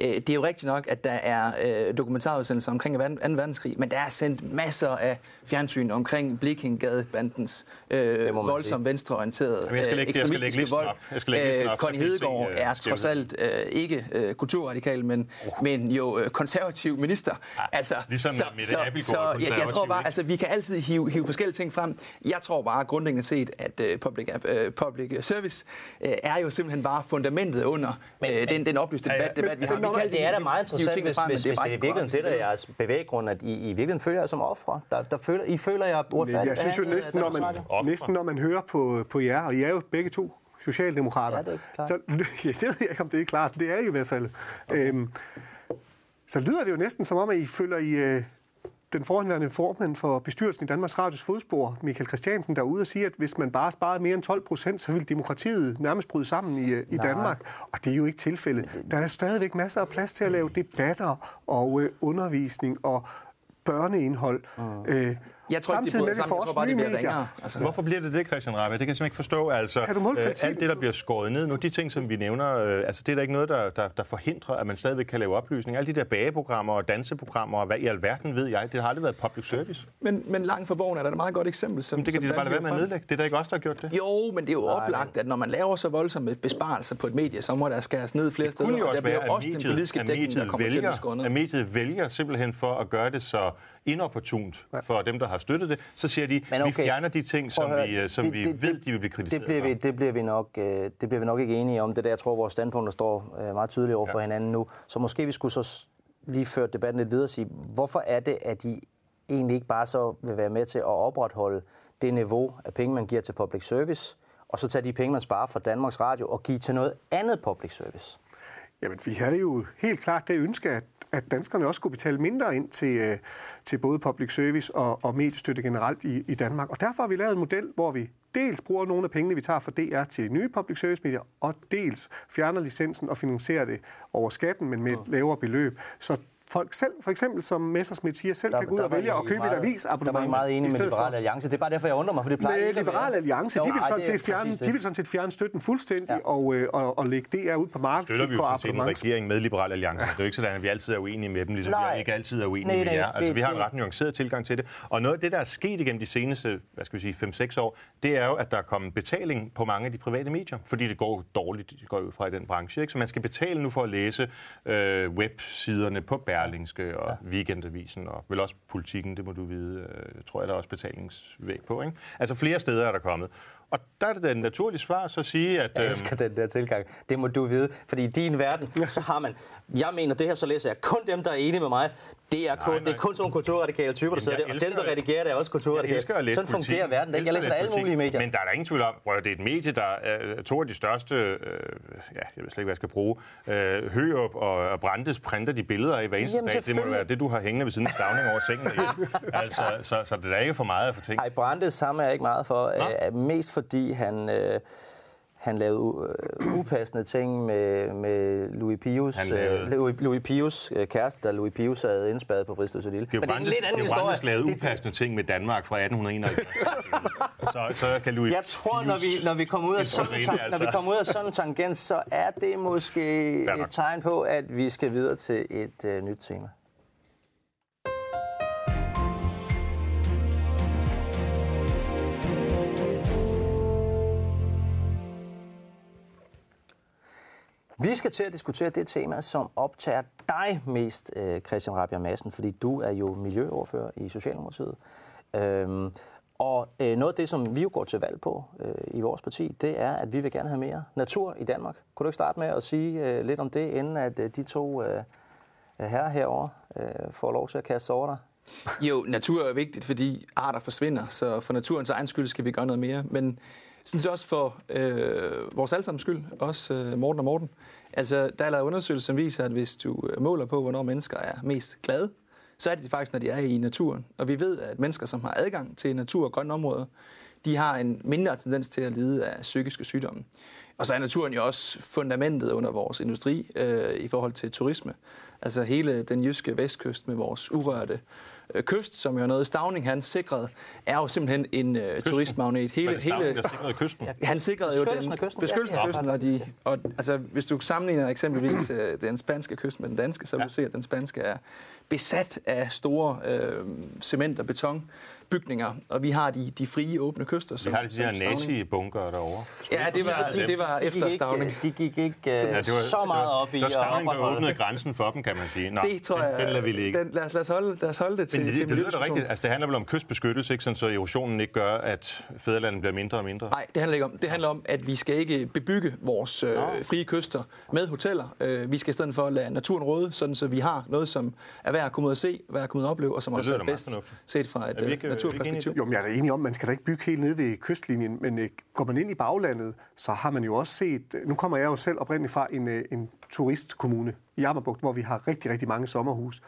Øh, Det er jo rigtigt nok, at der er øh, dokumentarudsendelser omkring 2. verdenskrig, men der er sendt masser af fjernsyn omkring Blikkinggade-bandens øh, voldsomt venstreorienterede Jamen, jeg skal lægge- jeg skal lægge ekstremistiske listen vold. op. Jeg skal lægge listen op, Connie se, Hedegaard er trods alt øh, ikke øh, kulturradikal, men, men jo øh, konservativ minister. Altså, ligesom Mette Abildgaard er så jeg, jeg tror bare, ikke? altså, vi kan altid hive, hive forskellige ting frem. Jeg tror bare grundlæggende set, at øh, public, øh, public service øh, er jo simpelthen bare fundamentet under Men- øh, den, den oplyste debat. ja, debat vi har. men Vi kan Det er da meget interessant, hvis, frem, hvis, hvis bare det er virkelig det, der er jeres bevæggrund, at I, I virkelig føler jer som ofre. Der, der føler, I føler jer Men uretfærdigt jeg synes jo næsten, når man, næsten når man hører på, på jer, og I er jo begge to socialdemokrater, Ja, det er ikke klart. så [LAUGHS] ja, det ved jeg ikke, om det er klart. Det er I i hvert fald. Okay. Øhm, så lyder det jo næsten som om, at I følger i øh, den forhåndværende formand for bestyrelsen i Danmarks Radios fodspor, Michael Christiansen, der er ude og sige, at hvis man bare sparede mere end 12 procent, så ville demokratiet nærmest bryde sammen i, øh, i Danmark. Og det er jo ikke tilfældet. Der er stadigvæk masser af plads til at lave debatter og øh, undervisning og børneindhold. Øh, Jeg tror ikke, de sammen. Jeg tror bare, det bliver ringere. Altså, Hvorfor bliver det det, Christian Rabia? Det kan jeg simpelthen ikke forstå. Altså, Kan du måle øh, alt det, der bliver skåret ned nu, de ting, som vi nævner, øh, altså, det er da ikke noget, der, der, der forhindrer, at man stadigvæk kan lave oplysning. Alle de der bageprogrammer og danseprogrammer, og hvad i alverden ved jeg, det har aldrig været public service. men, men langt fra borgen er der et meget godt eksempel. Som, Men det kan som de da bare lade være med at nedlægge. Det er da ikke os, der har gjort det. Jo, men det er jo oplagt, at når man laver så voldsomme besparelser på et medie, så må der skæres ned flere Det steder, kunne jo og også der bliver også den politiske dækning, der kommer til at blive skåret vælger, ned. at mediet vælger simpelthen for at gøre det så inopportunt for dem, der har støttet det, så siger de, Men okay. vi fjerner de ting, som, høre, vi, øh, som det- vi det- ved, det- de vil blive kritiseret Det bliver, vi, for. det, bliver vi nok, øh, det bliver vi nok ikke enige om. Det der, jeg tror, vores standpunkter står øh, meget tydeligt over for Ja. hinanden nu. Så måske vi skulle så lige føre debatten lidt videre og sige, hvorfor er det, at de egentlig ikke bare så vil være med til at opretholde det niveau af penge, man giver til public service, og så tage de penge, man sparer fra Danmarks Radio og give til noget andet public service? Jamen, vi havde jo helt klart det ønske, at, at danskerne også skulle betale mindre ind til, øh, til både public service og, og mediestøtte generelt i, i Danmark. Og derfor har vi lavet en model, hvor vi dels bruger nogle af pengene, vi tager fra DR til nye public service medier, og dels fjerner licensen og finansierer det over skatten, men med et lavere beløb. Så folk selv, for eksempel som Messersmith siger, selv kan gå ud og vælge at købe et meget- avisabonnement. Der var meget enige i med Liberale Alliance. Det er bare derfor, jeg undrer mig, for det plejer med være. Liberale Alliance, Jo, de vil, sådan det er set fjerne, de vil sådan set fjerne støtten fuldstændig Ja. og, øh, og, og lægge DR ud på markedet støtter vi jo sådan set en regering med Liberal Alliance. Det er jo ikke sådan, at vi altid er uenige med dem, ligesom Nej. vi ikke altid er uenige Nej, med nej, jer. Altså, vi har en ret nuanceret tilgang til det. Og noget af det, der er sket igennem de seneste, hvad skal vi sige, 5-6 år, det er jo, at der er kommet betaling på mange af de private medier, fordi det går dårligt, det går ud fra i den branche. Ikke? Så man skal betale nu for at læse øh, websiderne på Berlingske og ja. Weekendavisen, og vel også politikken, det må du vide, øh, tror jeg, der er også betalingsvæg på. Ikke? Altså flere steder er der kommet. Og der er det da en naturlig svar så at sige, at... Jeg øhm, elsker den der tilgang. Det må du vide. Fordi i din verden, så har man... Jeg mener, det her, så læser jeg kun dem, der er enige med mig. Det er kun, Nej, det er nej. kun sådan nogle kulturradikale typer, der sidder jeg der. Og dem, der redigerer det, er også Jeg kulturradikale. elsker at læse Sådan politik. fungerer verden. Jeg elsker læser alle mulige medier. Men der er der ingen tvivl om, at det er et medie, der er to af de største, øh, ja, jeg ved slet ikke, hvad jeg skal bruge, øh, Hørup og, og Brandes printer de billeder af hver eneste Jamen, dag. Det må være det, du har hængende ved siden af stavning over sengen. [LAUGHS] altså, så, så det er ikke for meget at få tænkt. Ej, Brandes ham er jeg ikke meget for. Øh, mest fordi han... Øh, han lavede uh, upassende ting med, med Louis Pius, Han lavede- øh, Louis, Louis Pius øh, kæreste, da Louis Pius sad indspærret på Frisløse Lille. Det er en lidt anden historie. Det- upassende ting med Danmark fra 1871. så, så kan Louis Jeg tror, når vi, når vi kommer ud af sådan, tang- når vi altså. kommer ud af sådan en tangent, så er det måske et tegn på, at vi skal videre til et øh, nyt tema. Vi skal til at diskutere det tema, som optager dig mest, øh, Christian Rabia Madsen, fordi du er jo miljøordfører i Socialdemokratiet. Øhm, og øh, noget af det, som vi jo går til valg på øh, i vores parti, det er, at vi vil gerne have mere natur i Danmark. Kunne du ikke starte med at sige øh, lidt om det, inden at øh, de to øh, herrer herovre øh, får lov til at kaste over dig? Jo, natur er vigtigt, fordi arter forsvinder, så for naturens egen skyld skal vi gøre noget mere. Men synes også for øh, vores allesammens skyld, også øh, Morten og Morten. Altså, der er lavet undersøgelser, som viser, at hvis du øh, måler på, hvornår mennesker er mest glade, så er det faktisk, når de er i naturen. Og vi ved, at mennesker, som har adgang til natur og grønne områder, de har en mindre tendens til at lide af psykiske sygdomme. Og så er naturen jo også fundamentet under vores industri øh, i forhold til turisme. Altså hele den jyske vestkyst med vores urørte kyst, som jo er noget Stavning han sikrede, er jo simpelthen en øh, turistmagnet. Hele, Stavning, hele, der sikrede kysten. han sikrede jo den af kysten. beskyttelsen Ja, af ja, kysten, og, de, og altså, hvis du sammenligner eksempelvis øh, den spanske kyst med den danske, så vil du se, at den spanske er besat af store øh, cement- og betonbygninger, og vi har de, de frie, åbne kyster. Vi Som, har de som der nazi-bunker derovre. Ja, det var, det, det var efter Stavning. øh, de gik ikke øh, Ja, det var, så meget op i Det var at Stavning, åbnede grænsen for dem, kan man sige. Nå, Det tror jeg, den, den lader vi ligge. Den, lad, os, lad, os holde, lad os holde det til, Men det, til det, det lyder da rigtigt. Altså, det handler vel om kystbeskyttelse, ikke? Sådan, så erosionen ikke gør, at fædrelandet bliver mindre og mindre. Nej, det handler ikke om. Det handler om, at vi skal ikke bebygge vores øh, frie kyster med hoteller. Øh, vi skal i stedet for lade naturen råde, sådan så vi har noget, som er værd at komme ud og se, værd at komme ud og opleve, og som Det også er bedst set fra et Er øh, ikke- er i naturperspektiv. Jo, men jeg er da enig om, man skal da ikke bygge helt nede ved kystlinjen, men øh, går man ind i baglandet, så har man jo også set, nu kommer jeg jo selv oprindeligt fra en, øh, en turistkommune i Ammerbugt, hvor vi har rigtig, rigtig mange sommerhus.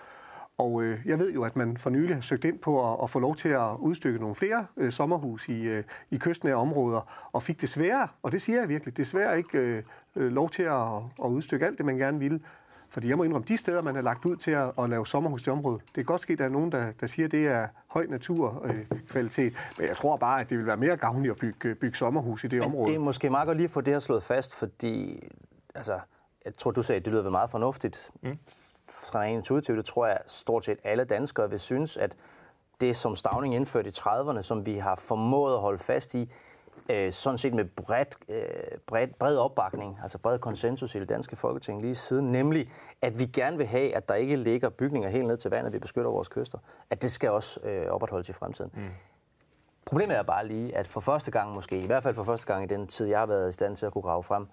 Og øh, jeg ved jo, at man for nylig har søgt ind på at, at få lov til at udstykke nogle flere øh, sommerhus i, øh, i kystnære områder, og fik desværre, og det siger jeg virkelig, desværre ikke øh, øh, lov til at, at udstykke alt det, man gerne ville. Fordi jeg må indrømme, de steder, man har lagt ud til at, at lave sommerhus i området, det kan godt ske, at der er nogen, der, der siger, at det er høj naturkvalitet. Øh, kvalitet. Men jeg tror bare, at det vil være mere gavnligt at bygge, bygge sommerhus i det område. Det er måske meget godt lige at få det her slået fast, fordi altså, jeg tror, du sagde, at det lyder vel meget fornuftigt. Mm. Fra en intuitivt, det tror jeg stort set alle danskere vil synes, at det, som Stavning indførte i 30'erne, som vi har formået at holde fast i, øh, sådan set med bredt, øh, bredt, bred opbakning, altså bred konsensus i det danske folketing lige siden, nemlig at vi gerne vil have, at der ikke ligger bygninger helt ned til vandet, vi beskytter vores kyster, at det skal også øh, opretholdes i fremtiden. Mm. Problemet er bare lige, at for første gang måske, i hvert fald for første gang i den tid, jeg har været i stand til at kunne grave frem,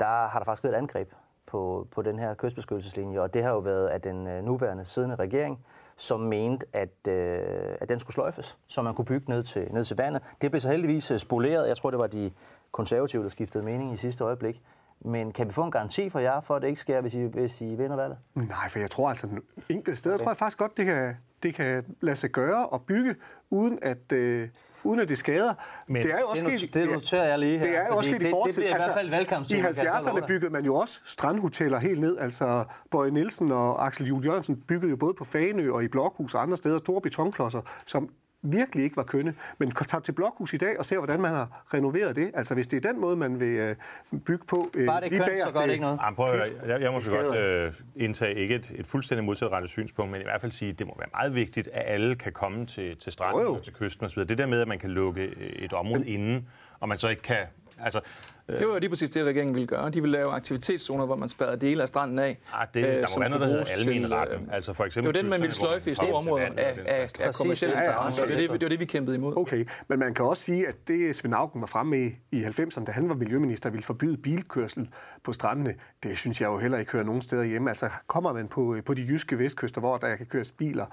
der har der faktisk været et angreb på, på den her kystbeskyttelseslinje, og det har jo været af den øh, nuværende siddende regering, som mente, at, øh, at den skulle sløjfes, så man kunne bygge ned til, ned til vandet. Det blev så heldigvis øh, spoleret. Jeg tror, det var de konservative, der skiftede mening i sidste øjeblik. Men kan vi få en garanti for jer, for at det ikke sker, hvis I, hvis I vinder valget? Nej, for jeg tror altså, enkelte steder okay. tror jeg faktisk godt, det kan, det kan lade sig gøre og bygge, uden at, øh, uden at det skader. Men det er jo også det, sket, det noterer jeg lige her. Det er jo også sket det, i fortid. Det bliver i hvert fald valgkampstid. Altså, I 70'erne byggede man jo også strandhoteller helt ned. Altså, Bøje Nielsen og Axel Juhl Jørgensen byggede jo både på Faneø og i Blokhus og andre steder store betonklodser, som virkelig ikke var kønne. Men tag til Blokhus i dag og se, hvordan man har renoveret det. Altså, hvis det er den måde, man vil øh, bygge på... Øh, Bare det er kønt, så gør det ikke noget. Jamen, prøv at, jeg, jeg må så godt øh, indtage ikke et, et fuldstændig modsatrettet synspunkt, men i hvert fald sige, at det må være meget vigtigt, at alle kan komme til, til stranden og til kysten osv. Det der med, at man kan lukke et område inden, og man så ikke kan Altså, øh, det var lige præcis det, regeringen ville gøre. De ville lave aktivitetszoner, hvor man spærrede dele af stranden af. Ah, det, der må være noget, der hedder almen retten. Øh, altså for eksempel det var den, man ville sløjfe i store områder af, af, af kommersielle interesser. Det, det, det var det, vi kæmpede imod. Okay, men man kan også sige, at det Svend Auken var fremme med i 90'erne, da han var miljøminister, ville forbyde bilkørsel på strandene. Det synes jeg jo heller ikke hører nogen steder hjemme. Altså kommer man på, på de jyske vestkyster, hvor der kan køres biler,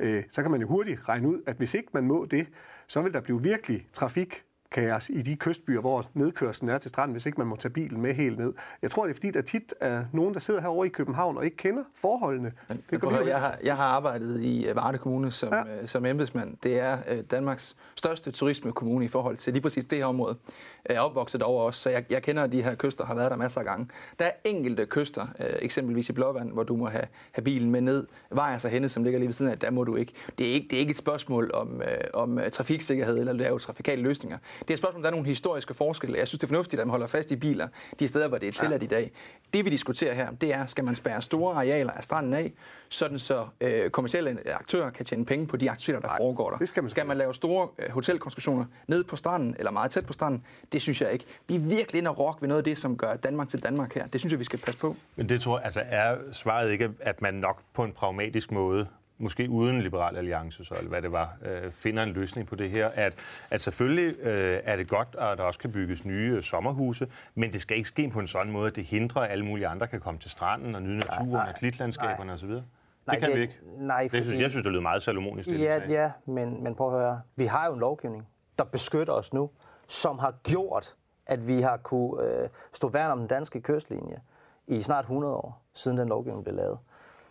øh, så kan man jo hurtigt regne ud, at hvis ikke man må det, så vil der blive virkelig trafik kaos i de kystbyer, hvor nedkørslen er til stranden, hvis ikke man må tage bilen med helt ned. Jeg tror, det er fordi, der tit er nogen, der sidder herovre i København og ikke kender forholdene. Men, det men, jeg, har, jeg har arbejdet i øh, Varde Kommune som, ja. øh, som embedsmand. Det er øh, Danmarks største turismekommune i forhold til lige præcis det her område. Jeg er opvokset over også, så jeg, jeg kender de her kyster, har været der masser af gange. Der er enkelte kyster, øh, eksempelvis i Blåvand, hvor du må have, have bilen med ned. Vejer sig henne, som ligger lige ved siden af, der må du ikke. Det er ikke, det er ikke et spørgsmål om, øh, om øh, trafiksikkerhed eller lave trafikale løsninger. Det er et spørgsmål, der er nogle historiske forskelle. Jeg synes, det er fornuftigt, at man holder fast i biler de steder, hvor det er tilladt ja. i dag. Det vi diskuterer her, det er, skal man spærre store arealer af stranden af, sådan så øh, kommersielle aktører kan tjene penge på de aktiviteter, der Nej, foregår der. Det skal, man skal man lave store øh, hotelkonstruktioner ned på stranden, eller meget tæt på stranden? Det synes jeg ikke. Vi er virkelig inde og rock ved noget af det, som gør Danmark til Danmark her. Det synes jeg, vi skal passe på. Men det tror jeg, altså er svaret ikke, at man nok på en pragmatisk måde måske uden Liberal Alliance, så, eller hvad det var, øh, finder en løsning på det her, at, at selvfølgelig øh, er det godt, at der også kan bygges nye øh, sommerhuse, men det skal ikke ske på en sådan måde, at det hindrer, at alle mulige andre kan komme til stranden og nyde naturen og klitlandskaberne osv. Det nej, kan det, vi ikke. Nej, det synes, jeg synes, det lyder meget salomonisk. Ja, ja men, men prøv at høre. Vi har jo en lovgivning, der beskytter os nu, som har gjort, at vi har kunne øh, stå værn om den danske kystlinje i snart 100 år, siden den lovgivning blev lavet.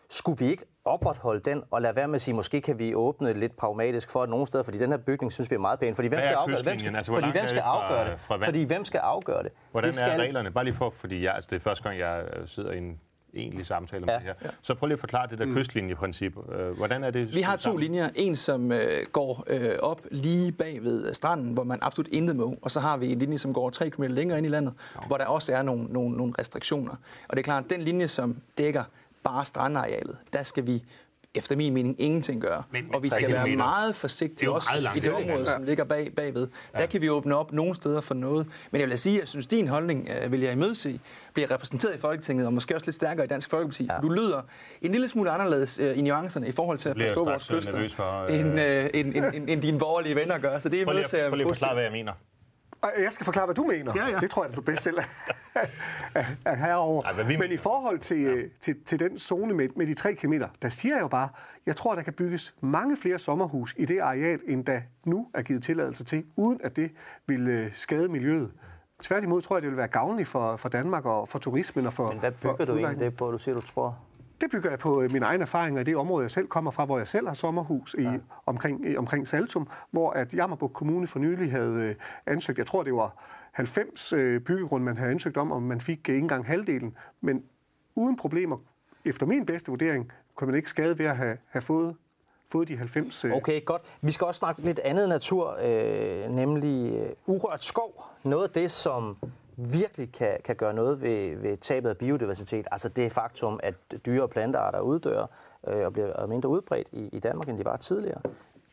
Skulle vi ikke opretholde den, og lade være med at sige, måske kan vi åbne lidt pragmatisk for nogle steder, fordi den her bygning synes vi er meget pæn. Fordi hvem skal afgøre det? Hvem skal, altså, fordi hvem skal afgøre det? Fra fordi hvem skal afgøre det? Hvordan det skal... er reglerne? Bare lige for, fordi jeg, altså, det er første gang, jeg sidder i en egentlig samtale om ja. det her. Ja. Så prøv lige at forklare det der mm. kystlinjeprincip. Øh, hvordan er det? Vi har to sammen? linjer. En, som øh, går øh, op lige bag ved stranden, hvor man absolut intet må. Og så har vi en linje, som går 3 km længere ind i landet, ja. hvor der også er nogle, nogle, nogle restriktioner. Og det er klart, at den linje, som dækker bare strandarealet, der skal vi efter min mening ingenting gøre. Men, men og vi skal være meter. meget forsigtige også meget i det område, som ligger bag, bagved. Ja. Der kan vi åbne op nogle steder for noget. Men jeg vil sige, at jeg synes, din holdning, uh, vil jeg imødese, bliver repræsenteret i Folketinget, og måske også lidt stærkere i Dansk Folkeparti. Ja. Du lyder en lille smule anderledes uh, i nuancerne i forhold til at passe på vores kyster, for, uh... end, uh, end, end, end, end dine borgerlige venner gør. Så det er prøv lige, at, prøv lige at forklare, hvad jeg mener. Jeg skal forklare, hvad du mener. Ja, ja. Det tror jeg, du bedst selv er [LAUGHS] herovre. Ej, Men mener. i forhold til, ja. til, til den zone med, med de tre kilometer, der siger jeg jo bare, jeg tror, der kan bygges mange flere sommerhus i det areal, end der nu er givet tilladelse til, uden at det vil øh, skade miljøet. Tværtimod tror jeg, det vil være gavnligt for, for Danmark og for turismen og for Men hvad bygger for du egentlig det på, du siger, du tror? Det bygger jeg på øh, min egen erfaring i det område, jeg selv kommer fra, hvor jeg selv har sommerhus i, ja. omkring, i, omkring Saltum, hvor at Jammerburg Kommune for nylig havde øh, ansøgt, jeg tror det var 90 øh, byggegrund, man havde ansøgt om, og man fik ikke engang halvdelen, men uden problemer, efter min bedste vurdering, kunne man ikke skade ved at have, have fået fået de 90... Øh... Okay, godt. Vi skal også snakke lidt andet natur, øh, nemlig øh, urørt skov. Noget af det, som virkelig kan, kan gøre noget ved, ved tabet af biodiversitet, altså det faktum, at dyre- og plantearter uddør øh, og bliver mindre udbredt i, i Danmark, end de var tidligere,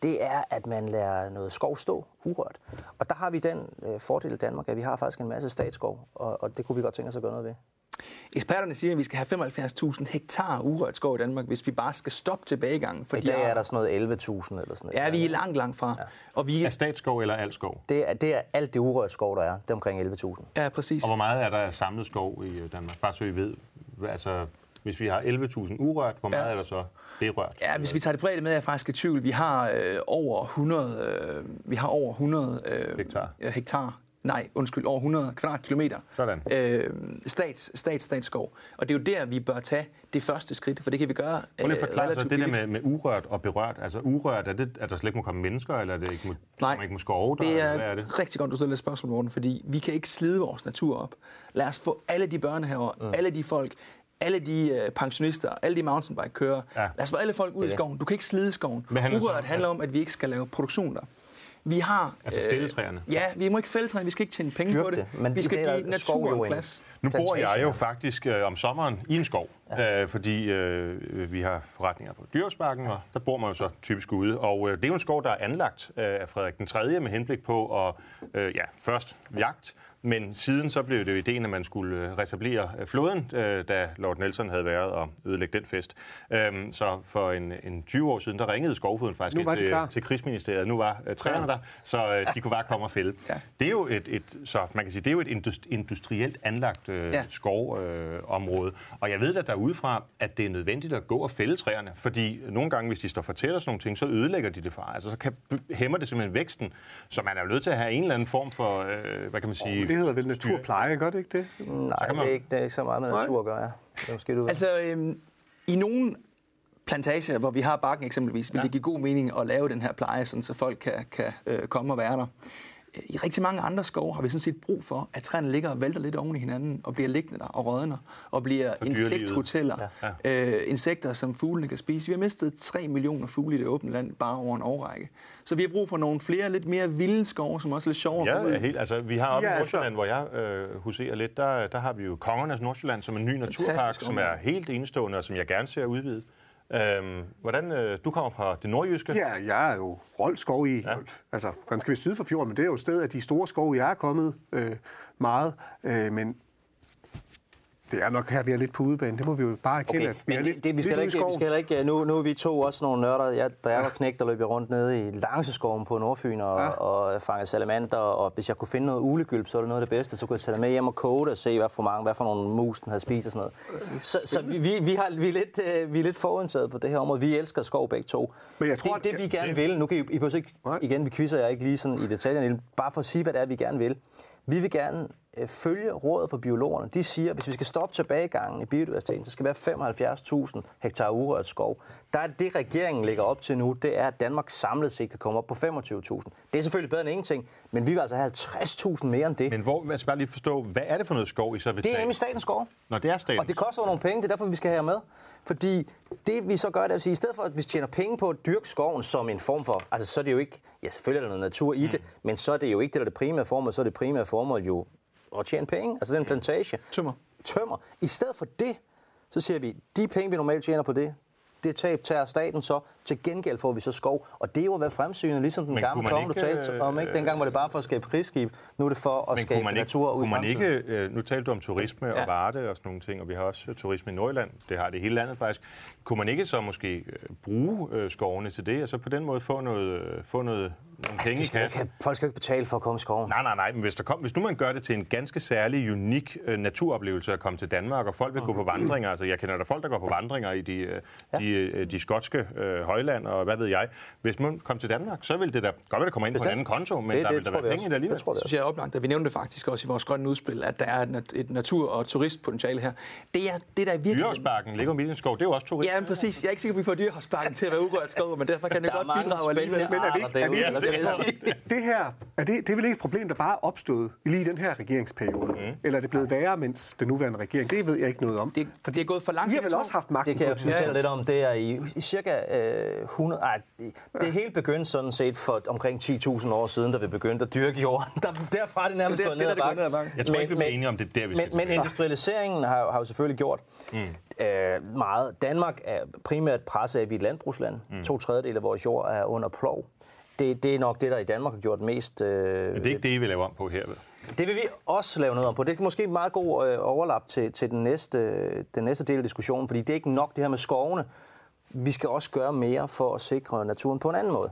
det er, at man lader noget skov stå urørt. Og der har vi den øh, fordel i Danmark, at vi har faktisk en masse statsskov, og, og det kunne vi godt tænke os at gøre noget ved. Eksperterne siger, at vi skal have 75.000 hektar urørt skov i Danmark, hvis vi bare skal stoppe tilbagegangen. I dag er der sådan noget 11.000 eller sådan noget. Ja, vi er langt, langt fra. Ja. Og vi... Er statsskov eller al skov? Det er, det er alt det urørt skov, der er. Det er omkring 11.000. Ja, præcis. Og hvor meget er der samlet skov i øh, Danmark? Bare så vi ved. Altså, hvis vi har 11.000 urørt, hvor meget ja. er der så berørt? Ja, hvis vi tager det bredt med, er jeg faktisk i tvivl. Vi har øh, over 100, øh, vi har over 100 øh, hektar. hektar nej, undskyld, over 100 kvadratkilometer Sådan. Øh, stats, stats, statsskov. Og det er jo der, vi bør tage det første skridt, for det kan vi gøre Prøv lige at forklare så det der med, med urørt og berørt. Altså urørt, er det, at der slet ikke må komme mennesker, eller er det ikke må, nej, ikke må skove der? det er, eller er det rigtig godt, du stiller et spørgsmål, Morten, fordi vi kan ikke slide vores natur op. Lad os få alle de børnehaver, mm. alle de folk, alle de øh, pensionister, alle de mountainbike-kører. Ja. Lad os få alle folk ud i skoven. Du kan ikke slide skoven. Urørt handler om, at vi ikke skal lave produktion der. Vi har... Altså øh, fældetræerne? Ja, vi må ikke fældetræerne, vi skal ikke tjene penge Dyrk på det. det. Men vi skal give naturen plads. Nu bor jeg jo faktisk øh, om sommeren i en skov, ja. øh, fordi øh, vi har forretninger på Dyrsparken, og der bor man jo så typisk ude. Og øh, det er jo en skov, der er anlagt øh, af Frederik den 3. med henblik på at, øh, ja, først jagt, men siden så blev det jo ideen, at man skulle øh, retablere øh, floden, øh, da Lord Nelson havde været og ødelægge den fest. Øhm, så for en, en 20 år siden, der ringede skovfoden faktisk ind til, til krigsministeriet. Nu var træerne der, så de kunne bare komme og fælde. Ja. Det er jo et, et, så man kan sige, det er jo et industrielt anlagt øh, ja. skovområde. Øh, og jeg ved da derudefra, at det er nødvendigt at gå og fælde træerne, fordi nogle gange, hvis de står for tæt og sådan nogle ting, så ødelægger de det fra. Altså så kan, hæmmer det simpelthen væksten, så man er jo nødt til at have en eller anden form for, øh, hvad kan man sige... Det hedder vel naturpleje, gør det ikke det? Nej, man... det, er ikke, det er ikke så meget med natur at gøre, ja. Det er måske, du altså, øhm, i nogle plantager, hvor vi har bakken eksempelvis, vil ja. det give god mening at lave den her pleje, sådan, så folk kan, kan øh, komme og være der i rigtig mange andre skove har vi sådan set brug for, at træerne ligger og vælter lidt oven i hinanden, og bliver liggende der og rådner, og bliver insekthoteller. Ja. Ja. Øh, insekter, som fuglene kan spise. Vi har mistet 3 millioner fugle i det åbne land bare over en årrække. Så vi har brug for nogle flere, lidt mere vilde skove, som også er lidt sjovere. Ja, ja helt. Altså, vi har oppe ja, i altså- Nordsjælland, altså... hvor jeg øh, huserer lidt, der, der har vi jo Kongernes Nordsjælland som en ny naturpark, som er helt enestående, og som jeg gerne ser udvidet. Øhm, hvordan, øh, du kommer fra det nordjyske? Ja, jeg er jo Rold skov i, ja. altså ganske ved syd for fjorden, men det er jo et sted af de store skove, jeg er kommet øh, meget. Øh, men det er nok her, vi er lidt på udebane. Det må vi jo bare erkende, okay, at vi er lidt, det, vi skal lidt ikke, vi skal ikke, nu, nu er vi to også nogle nørder. Jeg, da jeg var knægt, der løb jeg rundt nede i Langseskoven på Nordfyn og, ja. og fangede salamander. Og hvis jeg kunne finde noget ulegylp, så var det noget af det bedste. Så kunne jeg tage det med hjem og koge det og se, hvad for mange, hvad for nogle mus den havde spist og sådan noget. Så, så vi, vi, har, vi, er lidt, øh, vi er lidt forundtaget på det her område. Vi elsker skov begge to. Men jeg tror, det, det, vi gerne det... vil, nu kan I, I ikke, igen, vi quizzer jeg ikke lige sådan i detaljen, bare for at sige, hvad det er, vi gerne vil. Vi vil gerne følge rådet for biologerne. De siger, at hvis vi skal stoppe tilbagegangen i biodiversiteten, så skal det være 75.000 hektar urørt skov. Der er det, regeringen lægger op til nu, det er, at Danmark samlet set kan komme op på 25.000. Det er selvfølgelig bedre end ingenting, men vi vil altså have 50.000 mere end det. Men hvor, jeg skal bare lige forstå, hvad er det for noget skov, I så vil Det er nemlig statens skov. Nå, det er statens. Og det koster nogle penge, det er derfor, vi skal have med. Fordi det vi så gør, det er at sige, i stedet for at vi tjener penge på at dyrke skoven som en form for, altså så er det jo ikke, ja selvfølgelig er der noget natur i mm. det, men så er det jo ikke det, der er det primære formål, så er det primære formål jo at tjene penge, altså den plantage. Tømmer. Tømmer. I stedet for det, så siger vi, de penge, vi normalt tjener på det, det tab tager staten så. Til gengæld får vi så skov. Og det er jo at være fremsynet, ligesom den Men gamle konge, du talte om. Ikke? Dengang var det bare for at skabe krigsskib. Nu er det for at skabe ikke, natur ud kunne man ikke, øh, Nu talte du om turisme ja. og varte og sådan nogle ting, og vi har også turisme i Nordjylland. Det har det hele landet faktisk. Kunne man ikke så måske øh, bruge øh, skovene til det, og så på den måde få noget, få noget, nogle altså, penge i kassen? Kan, folk skal ikke betale for at komme i skoven. Nej, nej, nej. Men hvis, der kom, hvis nu man gør det til en ganske særlig, unik uh, naturoplevelse at komme til Danmark, og folk vil okay. gå på vandringer, altså jeg kender der folk, der går på vandringer i de, uh, ja. de, uh, de skotske uh, højland, og hvad ved jeg. Hvis man kommer til Danmark, så vil det da godt være, det kommer ind på en anden konto, men det, der det, vil der være penge i det alligevel. Det tror jeg, synes, jeg er oplagt, at vi nævnte det faktisk også i vores grønne udspil, at der er et, natur- og turistpotentiale her. Det er det, der er virkelig... Dyrehåsparken ligger midt i skov, det er jo også turist. Ja, men præcis. Jeg er ikke sikker på, at vi får Dyrehåsparken til at være urørt skov, men derfor kan det godt bidrage alligevel. Men er det ikke, er det, ikke, det her, er det, det er vel ikke et problem, der bare er opstået lige i den her regeringsperiode? Mm. Eller er det blevet værre, mens den nuværende regering? Det ved jeg ikke noget om. Det, for det er gået for langsomt. Vi har vel også haft magten Det kan jeg fortælle lidt om. Det er i, i cirka øh, 100... Ej, det, det hele begyndte sådan set for omkring 10.000 år siden, da vi begyndte at dyrke jorden. Der, derfra er det nærmest Det er gået der, ned ad er bakken. ned ad bakken. Jeg tror Men- ikke, vi men- enige om, det er der, vi skal Men, men industrialiseringen har, har jo selvfølgelig gjort mm. øh, meget. Danmark er primært presset af, at vi er et landbrugsland. Mm. To tredjedel af vores jord er under plov. Det, det er nok det, der i Danmark har gjort mest... Øh, Men det er ikke det, I vil lave om på her. vel? det vil vi også lave noget om på. Det er måske en meget god øh, overlap til, til den, næste, den næste del af diskussionen, fordi det er ikke nok det her med skovene. Vi skal også gøre mere for at sikre naturen på en anden måde.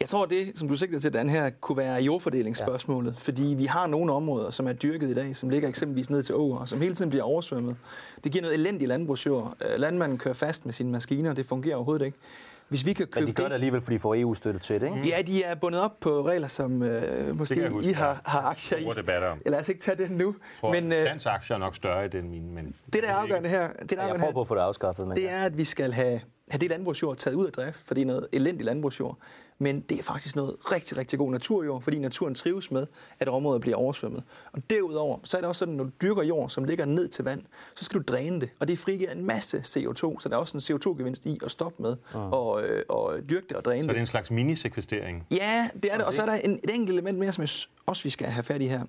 Jeg tror, det, som du sigter til, Dan, her, kunne være jordfordelingsspørgsmålet. Ja. Fordi vi har nogle områder, som er dyrket i dag, som ligger eksempelvis ned til åer, og som hele tiden bliver oversvømmet. Det giver noget elendig landbrugsjord. Øh, Landmanden kører fast med sine maskiner, det fungerer overhovedet ikke. Hvis vi kan købe Men de gør det alligevel, fordi de får EU-støtte til det, ikke? Ja, de er bundet op på regler, som øh, måske jeg huske, I har, har aktier i. Ja, Lad os ikke tage den nu. Jeg tror, Men øh, Dansk aktier er nok større i den mine, men... det, der er afgørende her, det, der er Jeg afgørende prøver her, på at få det afskaffet, men det er, at vi skal have, have det landbrugsjord taget ud af drift, for det er noget elendig landbrugsjord. Men det er faktisk noget rigtig, rigtig god naturjord, fordi naturen trives med, at områder bliver oversvømmet. Og derudover, så er det også sådan, at når du dyrker jord, som ligger ned til vand, så skal du dræne det. Og det frigiver en masse CO2, så der er også en CO2-gevinst i at stoppe med og, øh, og dyrke det og dræne Så det. det er en slags minisekvestering. Ja, det er det. Og så er der en, et enkelt element mere, som jeg også vi skal have fat i her.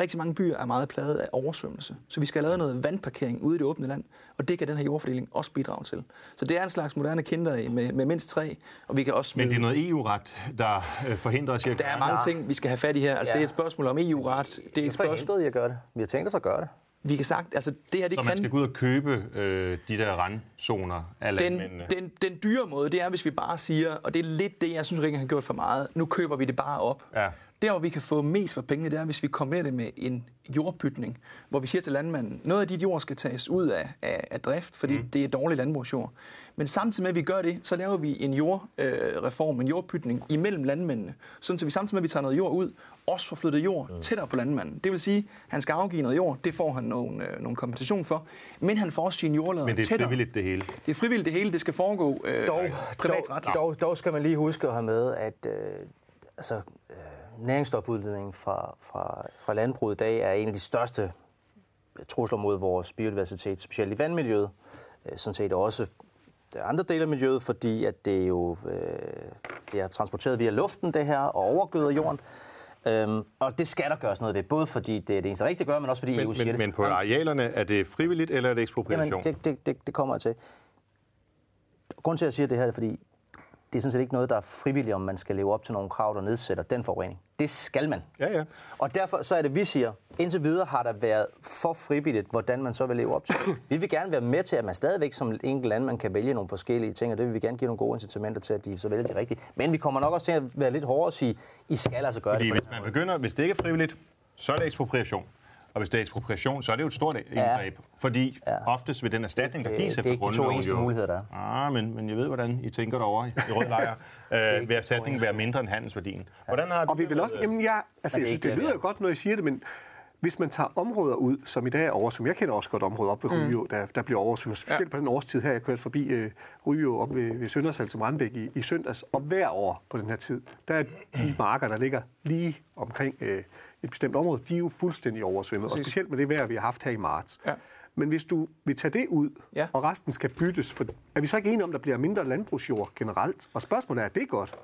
Rigtig mange byer er meget plaget af oversvømmelse. Så vi skal have lavet noget vandparkering ude i det åbne land, og det kan den her jordfordeling også bidrage til. Så det er en slags moderne kinder med, med mindst tre, og vi kan også Men smide... det er noget EU-ret, der øh, forhindrer os i at Der er mange Ja. ting, vi skal have fat i her. Altså, Ja. det er et spørgsmål om EU-ret. Det er et spørgsmål... i at gøre det. Vi har tænkt os at gøre det. Vi kan sagt, altså det her, det Så man kan... skal gå ud og købe øh, de der randzoner af Den, den, den dyre måde, det er, hvis vi bare siger, og det er lidt det, jeg synes, regeringen har gjort for meget, nu køber vi det bare op. Ja. Der, hvor vi kan få mest for pengene, det er, hvis vi kombinerer det med en jordbytning, hvor vi siger til landmanden, noget af dit jord skal tages ud af, af, af drift, fordi mm. det er dårlig landbrugsjord. Men samtidig med, at vi gør det, så laver vi en jordreform, øh, en jordbytning imellem landmændene, sådan så vi samtidig med, at vi tager noget jord ud, også får flyttet jord mm. tættere på landmanden. Det vil sige, at han skal afgive noget jord, det får han nogle, øh, nogle kompensation for, men han får også sin jordlader Men det er tættere. frivilligt, det hele. Det er frivilligt det hele, det skal foregå øh, Dog, privatret. dog, dog, dog skal man lige huske at have med, at øh, altså, øh, næringsstofudledningen fra, fra, fra landbruget i dag er en af de største trusler mod vores biodiversitet, specielt i vandmiljøet. Øh, sådan set også andre dele af miljøet, fordi at det jo øh, det er transporteret via luften, det her, og overgøder jorden. Øhm, og det skal der gøres noget ved, både fordi det er det eneste rigtige at gøre, men også fordi Men, EU siger men, det. men på arealerne, er det frivilligt, eller er det ekspropriation? Jamen, det, det, det, det kommer jeg til. Grunden til, at jeg siger det her, er, fordi det er sådan set ikke noget, der er frivilligt, om man skal leve op til nogle krav, der nedsætter den forurening. Det skal man. Ja, ja. Og derfor så er det, vi siger, indtil videre har der været for frivilligt, hvordan man så vil leve op til. Vi vil gerne være med til, at man stadigvæk som enkelt land, man kan vælge nogle forskellige ting, og det vil vi gerne give nogle gode incitamenter til, at de så vælger de rigtige. Men vi kommer nok også til at være lidt hårdere og sige, I skal altså gøre Fordi det. på hvis man begynder, hvis det ikke er frivilligt, så er det ekspropriation. Og hvis det er ekspropriation, så er det jo et stort indgreb. Fordi Ja. oftest vil den erstatning, der gives det er efter ikke de to grundloven eneste muligheder, der Ah, men, men jeg ved, hvordan I tænker derovre i, rød [LAUGHS] lejr. øh, vil erstatningen være mindre end handelsværdien. Hvordan har Og vi vil også, jamen jeg, altså, jeg synes, det det, lyder jo godt, når I siger det, men hvis man tager områder ud, som i dag er over, som jeg kender også godt områder op ved Ryjo, der, der bliver oversvømmet, specielt ja. på den årstid her, jeg kørte forbi øh, Ryjo op ved, ved Søndershals og Randbæk i, i søndags, og hver år på den her tid, der er de marker, der ligger lige omkring øh, et bestemt område, de er jo fuldstændig oversvømmet, og Præcis. specielt med det vejr, vi har haft her i marts. Ja. Men hvis du vil tage det ud, Ja. og resten skal byttes, for, er vi så ikke enige om, at der bliver mindre landbrugsjord generelt? Og spørgsmålet er, er det godt?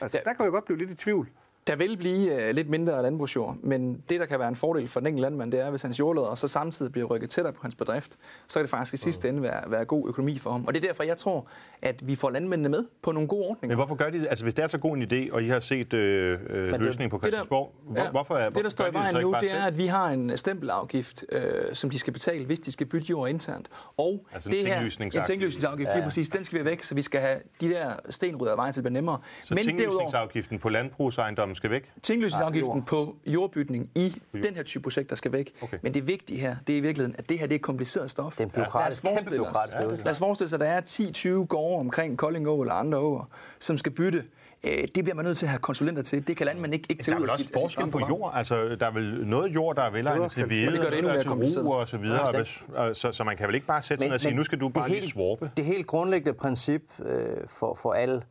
Altså, Ja. der kan jeg godt blive lidt i tvivl. Der vil blive øh, lidt mindre landbrugsjord, men det, der kan være en fordel for den enkelte landmand, det er, hvis hans jordlader så samtidig bliver rykket tættere på hans bedrift, så kan det faktisk i sidste ende være, være god økonomi for ham. Og det er derfor, jeg tror, at vi får landmændene med på nogle gode ordninger. Men hvorfor gør de det? Altså, hvis det er så god en idé, og I har set øh, øh, løsningen på Det der- Christiansborg, hvor, ja, hvorfor er det, der står i de vejen nu, det er, at vi har en stempelafgift, øh, som de skal betale, hvis de skal bytte jord internt. Og Altså en det her, tinglysningsafgift. en tinglysningsafgift, lige præcis, den skal vi væk, så vi skal have de der stenrydder af vejen til at blive nemmere. Så tinglysningsafgiften på landbrugsejendommen skal væk? Tinglysningsafgiften på jordbytning i den her type projekt, der skal væk. Okay. Men det vigtige her, det er i virkeligheden, at det her det er kompliceret stof. Det er en bureaukratisk- Lad os kæmpe forestille os-. Lad forestille at der er 10-20 gårde omkring Kolding Å eller andre åer, som skal bytte. Øh, Det bliver man nødt til at have konsulenter til. Det kan landmanden ikke, ikke Der tage er ud vel af også sit- af sit forskel på jord. Altså, der er vel noget jord, der er velegnet til hvide, det gør det endnu og mere til kompliceret. og så videre. Ja, hvis, så, så man kan vel ikke bare sætte sig og sige, nu skal du bare lige helt- swarpe. Det helt grundlæggende princip øh, for, for al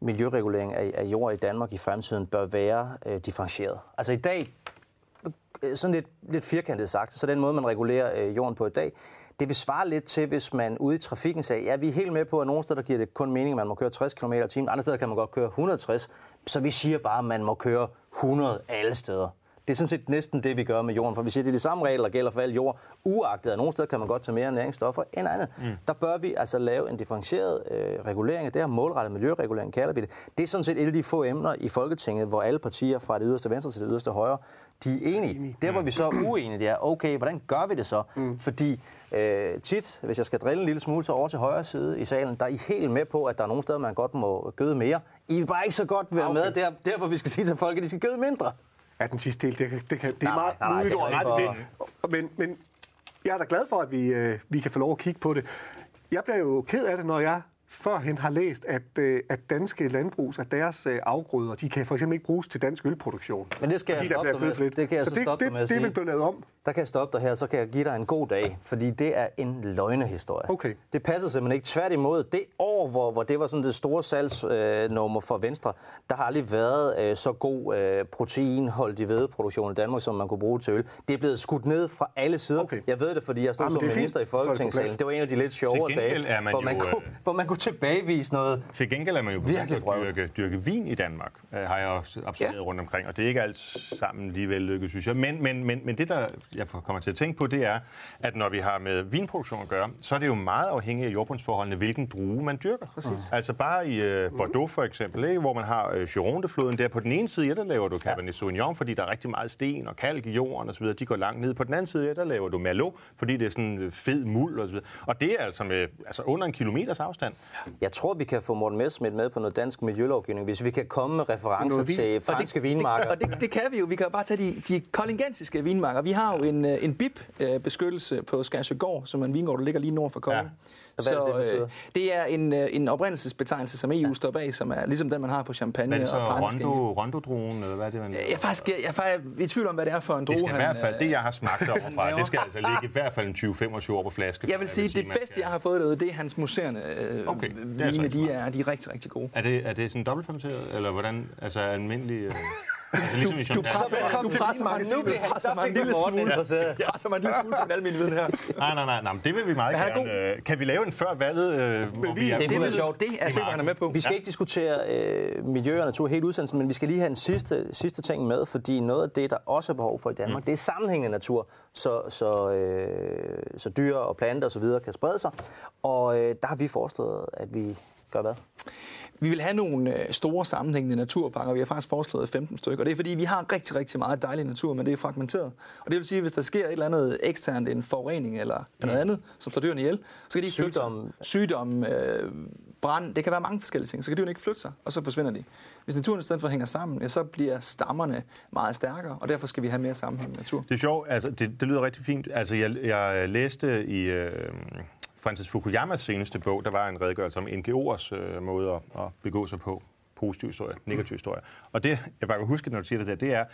miljøregulering af, af jord i Danmark i fremtiden bør være øh, differentieret. Altså i dag øh, sådan lidt, lidt firkantet sagt, så den måde, man regulerer øh, jorden på i dag, det vil svare lidt til, hvis man ude i trafikken sagde, ja, vi er helt med på, at nogle steder der giver det kun mening, at man må køre 60 km i timen, andre steder kan man godt køre 160, så vi siger bare, at man må køre 100 alle steder. Det er sådan set næsten det, vi gør med jorden, for vi siger, det er de samme regler, der gælder for al jord, uagtet at nogle steder kan man godt tage mere næringsstoffer end andet. Mm. Der bør vi altså lave en differentieret øh, regulering af det her, målrettet miljøregulering kalder vi det. Det er sådan set et af de få emner i Folketinget, hvor alle partier fra det yderste venstre til det yderste højre, de er enige. Der, hvor vi så er uenige, det er, okay, hvordan gør vi det så? Mm. Fordi øh, tit, hvis jeg skal drille en lille smule, så over til højre side i salen, der er I helt med på, at der er nogle steder, man godt må gøde mere. I vil bare ikke så godt være Okay. med der, der, hvor vi skal sige til folk, at de skal gøde mindre. Ja, den sidste del, det, kan- det, kan, det er Nej, meget nej, nej, muligt er ret ikke i det. Men, men jeg er da glad for, at vi, øh, vi kan få lov at kigge på det. Jeg bliver jo ked af det, når jeg førhen har læst, at, øh, at danske landbrugs, at deres øh, afgrøder, de kan for eksempel ikke bruges til dansk ølproduktion. Men det skal jeg stoppe dig med. Det kan jeg så det, stoppe det, med at det, det sige. vil blive lavet om. Der kan jeg stoppe dig her, så kan jeg give dig en god dag, fordi det er en løgnehistorie. Okay. Det passer simpelthen ikke. Tværtimod, det år, hvor, hvor det var sådan det store salgsnummer for Venstre, der har aldrig været øh, så god øh, proteinholdig hvedeproduktion i Danmark, som man kunne bruge til øl. Det er blevet skudt ned fra alle sider. Okay. Jeg ved det, fordi jeg stod Jamen, som det er fint. minister i Folketingssalen. Det var en af de lidt sjovere dage, man hvor, man jo, kunne, øh, hvor man kunne tilbagevise noget. Til gengæld er man jo begyndt Virkelig at dyrke, dyrke vin i Danmark, øh, har jeg også observeret Ja. rundt omkring. Og det er ikke alt sammen lige vellykket, synes jeg. Men, men, men, men det, der jeg kommer til at tænke på, det er, at når vi har med vinproduktion at gøre, så er det jo meget afhængigt af jordbundsforholdene, hvilken drue man dyrker. Præcis. Altså bare i øh, Bordeaux for eksempel, ikke, hvor man har øh, Gironde-floden der. På den ene side, ja, der laver du Cabernet Sauvignon, fordi der er rigtig meget sten og kalk i jorden osv. De går langt ned. På den anden side, ja, der laver du Merlot, fordi det er sådan øh, fed muld osv. Og det er altså med altså under en kilometers afstand. Jeg tror, vi kan få Morten Messerschmidt med på noget dansk miljølovgivning, hvis vi kan komme med referencer til Og franske vinmarker. Det, og det, det kan vi jo. Vi kan jo bare tage de, de kolingensiske vinmarker. Vi har jo en, øh, en BIP-beskyttelse på Skærsøgård, som er en vingård, der ligger lige nord for Kolding. Ja. Hvad er det, øh, det er en, øh, en oprindelsesbetegnelse, som EU står bag, som er ligesom den, man har på champagne Hvad er det så? og. Rondo, Rondo-druen, eller hvad er det, man... Jeg er faktisk, jeg er faktisk i tvivl om, hvad det er for en drue. Det skal i han, hvert fald, det jeg har smagt [LAUGHS] overfra, det skal altså ligge i hvert fald en 20-25 år på flaske. Jeg før vil sige, det bedste, skal- jeg har fået derude, det er hans museerne øh, Okay, er vine. så De er, de er rigtig, rigtig gode. Er det, er det sådan dobbeltfermenteret, eller hvordan? Altså almindelig... Øh, [LAUGHS] altså ligesom Du champagne? presser mig, du presser mig, nu bliver Der presser mig fik en du lille smule. interesseret. Presser mig en lille smule på den almindelige viden her. Nej, nej, nej, nej, men det vil vi meget han er gerne. Øh, Kan vi lave en før valget, øh, hvor vi er... Det kunne være sjovt. Det er på, han er med på. Vi skal ikke diskutere øh, miljø og natur helt udsendelsen, men vi skal lige have en sidste, sidste ting med, fordi noget af det, der også er behov for i Danmark, mm. det er sammenhængende natur, så, så, øh, så dyr og planter osv. kan sprede sig. Og øh, der har vi foreslået, at vi gør hvad? Vi vil have nogle øh, store sammenhængende naturparker. Vi har faktisk foreslået 15 stykker. Og det er fordi, vi har rigtig, rigtig meget dejlig natur, men det er fragmenteret. Og det vil sige, at hvis der sker et eller andet eksternt, en forurening eller noget andet, som slår dyrene ihjel, så kan de ikke flytte sig. Sygdom. Sygdom, øh, brand, det kan være mange forskellige ting. Så kan dyrene ikke flytte sig, og så forsvinder de. Hvis naturen i stedet for hænger sammen, ja, så bliver stammerne meget stærkere, og derfor skal vi have mere sammenhængende natur. Det er sjovt, altså det, det lyder rigtig fint. Altså jeg, jeg læste i øh, Francis Fukuyamas seneste bog, der var en redegørelse om NGO'ers øh, måde at, at begå sig på. Positiv historie, negativ historie. Og det, jeg bare kan huske, når du siger det der, det er,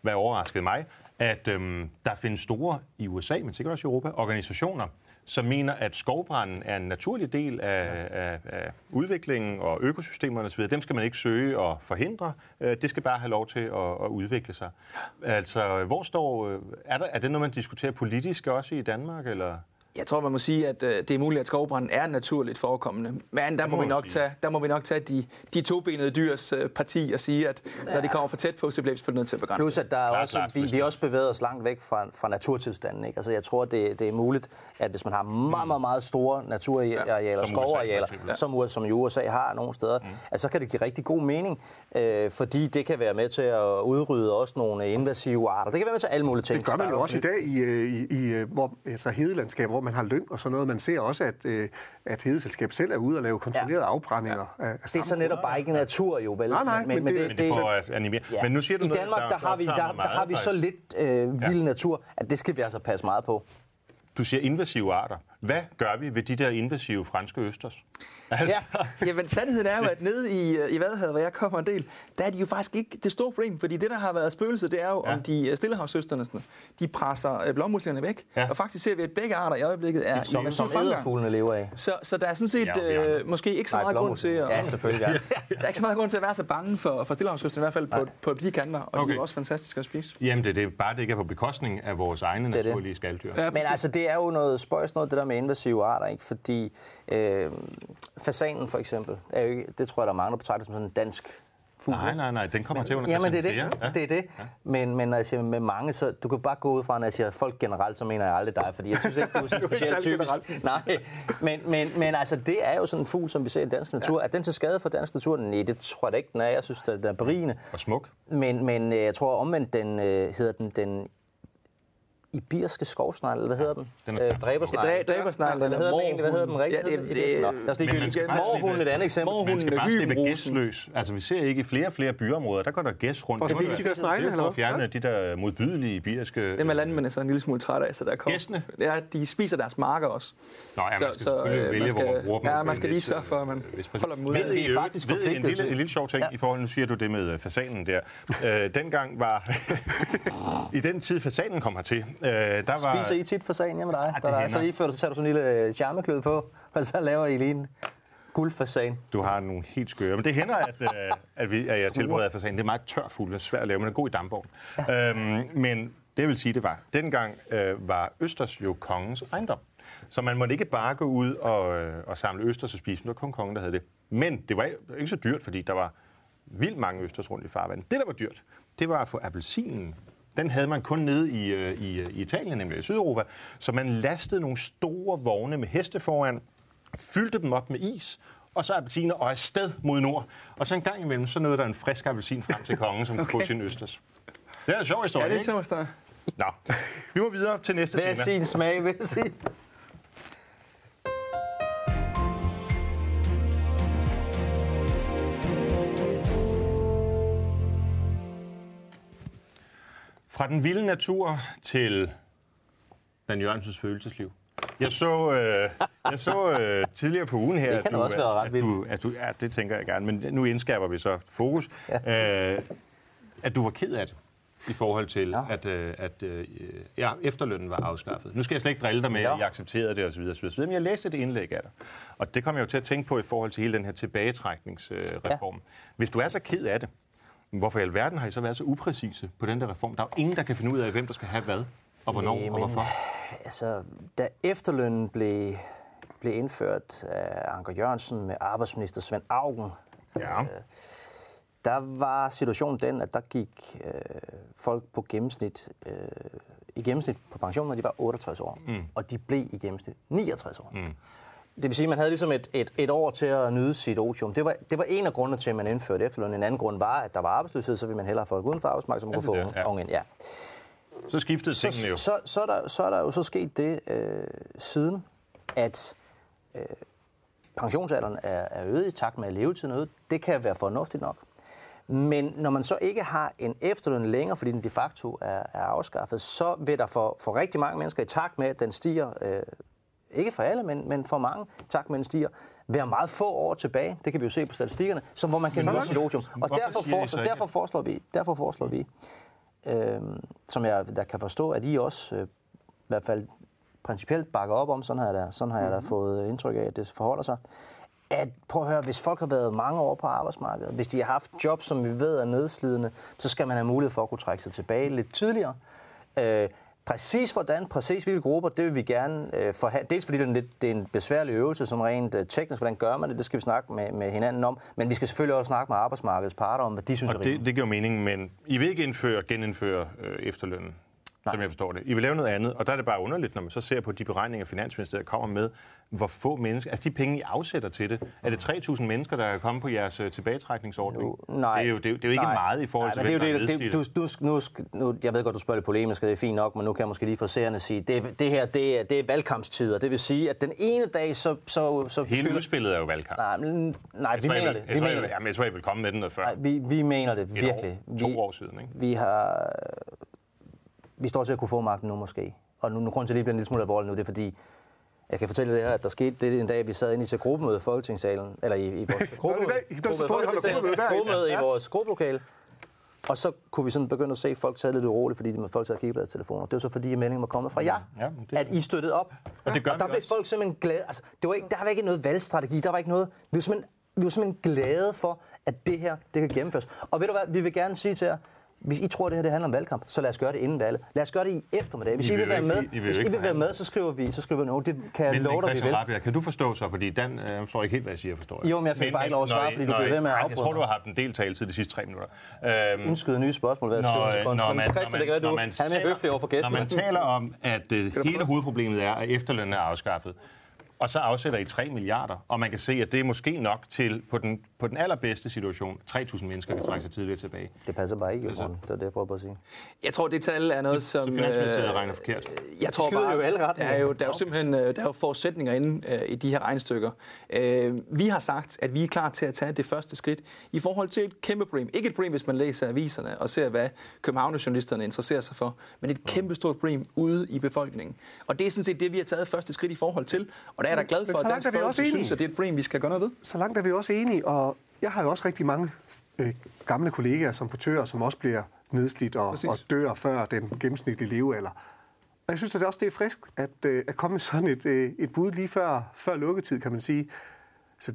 hvad overraskede mig, at øhm, der findes store i USA, men sikkert også i Europa, organisationer, som mener, at skovbranden er en naturlig del af, af, af udviklingen og økosystemerne osv. Dem skal man ikke søge og forhindre. Øh, Det skal bare have lov til at, at udvikle sig. Altså, hvor står... øh, Er, der, er det noget, man diskuterer politisk også i Danmark, eller... Jeg tror, man må sige, at øh, det er muligt, at skovbranden er naturligt forekommende. Men der må, må vi nok sige. tage, der må vi nok tage de, de tobenede dyrs øh, parti og sige, at når de kommer for tæt på, så bliver vi selvfølgelig nødt til at begrænse Plus, det. at der er Klart, også, klart, vi, vi også bevæget os langt væk fra, fra naturtilstanden. Ikke? Altså, jeg tror, det, det er muligt, at hvis man har meget, meget, meget store naturarealer, USA skovarealer, eksempel. som, USA, som i USA har nogle steder, mm. at så kan det give rigtig god mening, øh, fordi det kan være med til at udrydde også nogle invasive arter. Det kan være med til alle mulige ting. Det gør man er jo også i dag i, øh, i, i øh, hvor, altså hedelandskaber, hvor man har lyng og sådan noget. Man ser også, at, øh, at hedeselskab selv er ude og lave kontrollerede Ja. afbrændinger af, af Det er så netop bare ikke natur, jo vel? Nej, nej, men det- Men det er for at animere. Ja. Men nu siger du I noget, Danmark, der, har vi, der, der, har vi så lidt øh, vild natur, at det skal vi altså passe meget på. Du siger invasive arter. Hvad gør vi ved de der invasive franske østers? Altså, Ja, jamen sandheden er jo, at nede i, øh, i Vadehavet, hvor jeg kommer en del, der er de jo faktisk ikke det store problem, fordi det, der har været spøgelset, det er jo, Ja. om de øh, stillehavssøsterne, sådan, de presser øh, blåmuslingerne væk. Ja. Og faktisk ser vi, at begge arter i øjeblikket er Som, i som fremgang. æderfuglene lever af. Så, så der er sådan set Ja, øh, måske ikke så Nej, meget grund til at... Ja, selvfølgelig. Ja. [LAUGHS] Der er ikke så meget grund til at være så bange for, for stillehavskysten, i hvert fald på, på de kanter, og okay. de er også fantastiske at spise. Jamen, det, det er bare, det ikke er på bekostning af vores egne det. naturlige skalddyr. Ja, Men altså, det er jo noget spøjs noget, det der med invasive arter, ikke? Fordi øh, fasanen for eksempel, er jo ikke, det tror jeg, der er mange, der betragter som sådan en dansk fugl. Nej, nej, nej, den kommer til under Jamen, det er det. fjerde. det, er det. Men, men når jeg siger med mange, så du kan bare gå ud fra, når jeg siger folk generelt, så mener jeg aldrig dig, fordi jeg synes ikke, du er [LAUGHS] specielt typisk. Nej, men, men, men altså, det er jo sådan en fugl, som vi ser i dansk natur. Er den til skade for dansk natur? Nej, det tror jeg da ikke, den er. Jeg synes, den er berigende. Og smuk. Men, men øh, jeg tror omvendt, den øh, hedder den, den ibirske skovsnegl, eller hvad hedder den? den er øh, dræbersnegl. Dræ- dræbersnegl, Hvad hedder den egentlig? Hvad hedder den rigtigt? Ja, det- det- Nå, lad os lige Men man skal give bare Morhunden slippe- et andet eksempel. Man skal bare slippe hybenrosen. gæs løs. Altså, vi ser ikke i flere og flere byområder, der går der gæs rundt. For at Det er spise de der snegle, Det er for eller at fjerne de der modbydelige ibiriske... Dem er landmændene så en lille smule trætte af, så der kommer... Gæstene? Ja, de spiser deres marker også. Nå, ja, man skal selvfølgelig øh, vælge, man hvor man bruger dem. Ja, man skal lige sørge for, at man øh, præcis. holder dem. Men Ved I er faktisk en forpligtet lille, til- en lille sjov ting i forhold, nu siger du det med fasanen der. Dengang var, [LAUGHS] i den tid fasanen kom hertil, øh, der var... Spiser I tit fasan hjemme med dig? det Der er, så I før, så tager du sådan en lille øh, charmeklød på, og så laver I lige en guldfasan. Du har nogle helt skøre. Men det hænder, at, øh, at, vi, at jeg tilbereder fasanen. Det er meget tør fugl, det er svært at lave, men er god i dampvogn. Ja. Øhm, men det vil sige, det var, dengang øh, var Østers jo kongens ejendom. Så man måtte ikke bare gå ud og, øh, og samle Østers og spise. Det var kun kongen, der havde det. Men det var ikke så dyrt, fordi der var vildt mange Østers rundt i farvandet. Det, der var dyrt, det var at få appelsinen. Den havde man kun nede i, øh, i, øh, i Italien, nemlig i Sydeuropa. Så man lastede nogle store vogne med heste foran, fyldte dem op med is, og så appelsiner og afsted mod nord. Og så en gang imellem, så nåede der en frisk appelsin frem til kongen, som [LAUGHS] kunne få sin østers. Det er en sjov Ja, historie, det er ikke? sjovt, der. Nå, vi må videre til næste Hvad er tema. sin smag, vil jeg sige? Fra den vilde natur til Dan Jørgensens følelsesliv. Jeg så, øh, jeg så øh, tidligere på ugen her, Det at, du, også være ret at, du, at du, ja, det tænker jeg gerne, men nu indskærper vi så fokus, ja. øh, at du var ked af det i forhold til, Ja. ja. at, øh, at øh, ja, efterlønnen var afskaffet. Nu skal jeg slet ikke drille dig med, Ja. at I accepterede det osv., osv., osv., men jeg læste et indlæg af dig. Og det kom jeg jo til at tænke på i forhold til hele den her tilbagetrækningsreform. Øh, Hvis du er så ked af det, hvorfor i alverden har I så været så upræcise på den der reform? Der er jo ingen, der kan finde ud af, hvem der skal have hvad, og hvornår, Nej, og hvorfor. Altså, da efterlønnen blev, blev indført af Anker Jørgensen med arbejdsminister Svend Augen, Ja. der var situationen den, at der gik øh, folk på gennemsnit, øh, i gennemsnit på pension, når de var 68 år. Mm. Og de blev i gennemsnit 69 år. Mm. Det vil sige, at man havde ligesom et, et, et år til at nyde sit otium. Det var, det var en af grundene til, at man indførte efterløn. En anden grund var, at der var arbejdsløshed, så ville man hellere have folk uden for arbejdsmarkedet, som kunne få det ja. unge ind. Ja. Så skiftede tingene jo. Så, så, så, er der, så er der jo så sket det øh, siden, at øh, pensionsalderen er, er øget i takt med, at levetiden er øget. Det kan være fornuftigt nok. Men når man så ikke har en efterløn længere, fordi den de facto er, er afskaffet, så vil der for, for rigtig mange mennesker i takt med, at den stiger, øh, ikke for alle, men, men for mange, den stiger, være meget få år tilbage. Det kan vi jo se på statistikkerne, som hvor man kan nå sit otium. Og derfor, I så derfor foreslår vi, derfor foreslår vi øh, som jeg der kan forstå, at I også øh, i hvert fald principielt bakker op om, sådan har jeg da, sådan har jeg da fået indtryk af, at det forholder sig, at prøv at høre, hvis folk har været mange år på arbejdsmarkedet, hvis de har haft job, som vi ved er nedslidende, så skal man have mulighed for at kunne trække sig tilbage lidt tidligere. Øh, præcis hvordan, præcis hvilke grupper, det vil vi gerne øh, forhandle. Dels fordi det er, en lidt, det er en besværlig øvelse, som rent øh, teknisk, hvordan gør man det, det skal vi snakke med, med hinanden om. Men vi skal selvfølgelig også snakke med arbejdsmarkedets parter om, hvad de synes er Og rimeligt. det, det giver mening, men I vil ikke indføre, genindføre øh, efterlønnen, Nej. som jeg forstår det. I vil lave noget andet, og der er det bare underligt, når man så ser på de beregninger, Finansministeriet kommer med, hvor få mennesker, altså de penge, I afsætter til det. Er det 3.000 mennesker, der er kommet på jeres øh, tilbagetrækningsordning? Nu, nej. Det er jo, det, er jo- det er jo ikke nej. meget i forhold nej, til, hvem jo det, det, du, nu, sk- nu, jeg ved godt, du spørger lidt polemisk, og det er fint nok, men nu kan jeg måske lige for seerne sige, det, det her det er, det er valgkampstider. Det vil sige, at den ene dag, så... så, så Hele beskylder- udspillet er jo valgkamp. Nej, men- nej Jeg vi jeg mener det. Jeg Vi jeg mener vil- det. Jamen, jeg tror, jeg vil komme med den noget før. Nej, vi, vi mener det Et virkelig. År, to vi, år siden, ikke? Vi har... Vi står til at kunne få magten nu måske. Og nu, nu grund til, at det bliver en lille smule alvorligt nu, det er fordi, Jeg kan fortælle jer, at der skete det en dag, vi sad inde i til gruppemøde i Folketingssalen, eller i, i vores [LAUGHS] gruppemøde, gruppemøde i vores gruppelokale. Og så kunne vi sådan begynde at se, at folk taget lidt uroligt, fordi de folk sad og kiggede på deres telefoner. Det var så fordi, at meldingen var kommet fra jer, Ja, det- at I støttede op. Og det gør og der blev også. folk simpelthen glade. Altså, det var ikke, der var ikke noget valgstrategi, der var ikke noget... Vi var simpelthen, vi var simpelthen glade for, at det her det kan gennemføres. Og ved du hvad, vi vil gerne sige til jer, hvis I tror, det her det handler om valgkamp, så lad os gøre det inden valget. Lad os gøre det i eftermiddag. Hvis I I, vil være med, I vil hvis I vil være med, så skriver vi, så skriver vi noget. Det kan jeg Men, love dig, vi vil. Rabia, kan du forstå så, fordi Dan, øh, forstår ikke helt, hvad jeg siger, forstår jeg. Jo, men jeg fik bare ikke lov at svare, når fordi du når I- ved med at Ej, Jeg afbryde tror, du har haft en del taletid de sidste tre minutter. Øhm, Indskyde nye spørgsmål hver når, 7 sekunder. når man, Christian, det kan være, når du han er mere høflig over for Når gæsterne. man taler om, at øh, hele hovedproblemet er, at efterlønnen er afskaffet, og så afsætter I 3 milliarder, og man kan se, at det er måske nok til, på den, på den allerbedste situation, 3.000 mennesker kan trække sig tidligere tilbage. Det passer bare ikke, Johan. Det er det, jeg prøver på at sige. Jeg tror, det tal er noget, Så som... Finansministeriet øh, regner forkert. Jeg tror Skyder bare, jo alle der retninger. er jo, der er jo simpelthen øh, der er jo forudsætninger inde øh, i de her regnstykker. Øh, vi har sagt, at vi er klar til at tage det første skridt i forhold til et kæmpe problem. Ikke et problem, hvis man læser aviserne og ser, hvad København-journalisterne interesserer sig for, men et kæmpe stort problem ude i befolkningen. Og det er sådan set det, vi har taget første skridt i forhold til. Og der er jeg da glad for, at Dansk er Folkeparti enige. synes, at det er et problem, vi skal gøre noget ved. Så langt er vi også enige, og jeg har jo også rigtig mange øh, gamle kollegaer som portører, som også bliver nedslidt og, Præcis. og dør før den gennemsnitlige levealder. Og jeg synes at det også, det er frisk at, øh, at komme med sådan et, øh, et bud lige før, før lukketid, kan man sige. Så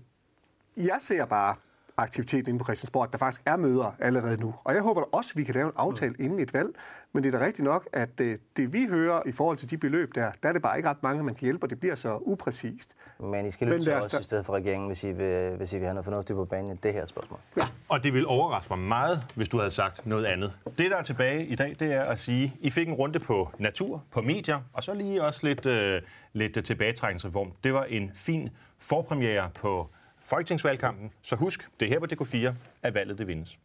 jeg ser bare aktiviteten inde på Christiansborg, at der faktisk er møder allerede nu. Og jeg håber da også, at vi kan lave en aftale inden et valg. Men det er da rigtigt nok, at øh, det vi hører i forhold til de beløb der, der er det bare ikke ret mange, man kan hjælpe, og det bliver så upræcist. Men I skal lytte til os da- i stedet for regeringen, hvis I vil, hvis I vil have noget fornuftigt på banen i det her spørgsmål. Og det vil overraske mig meget, hvis du havde sagt noget andet. Det, der er tilbage i dag, det er at sige, I fik en runde på natur, på medier, og så lige også lidt, øh, lidt tilbagetrækningsreform. Det var en fin forpremiere på Folketingsvalgkampen. Så husk, det er her på DK4, at valget det vindes.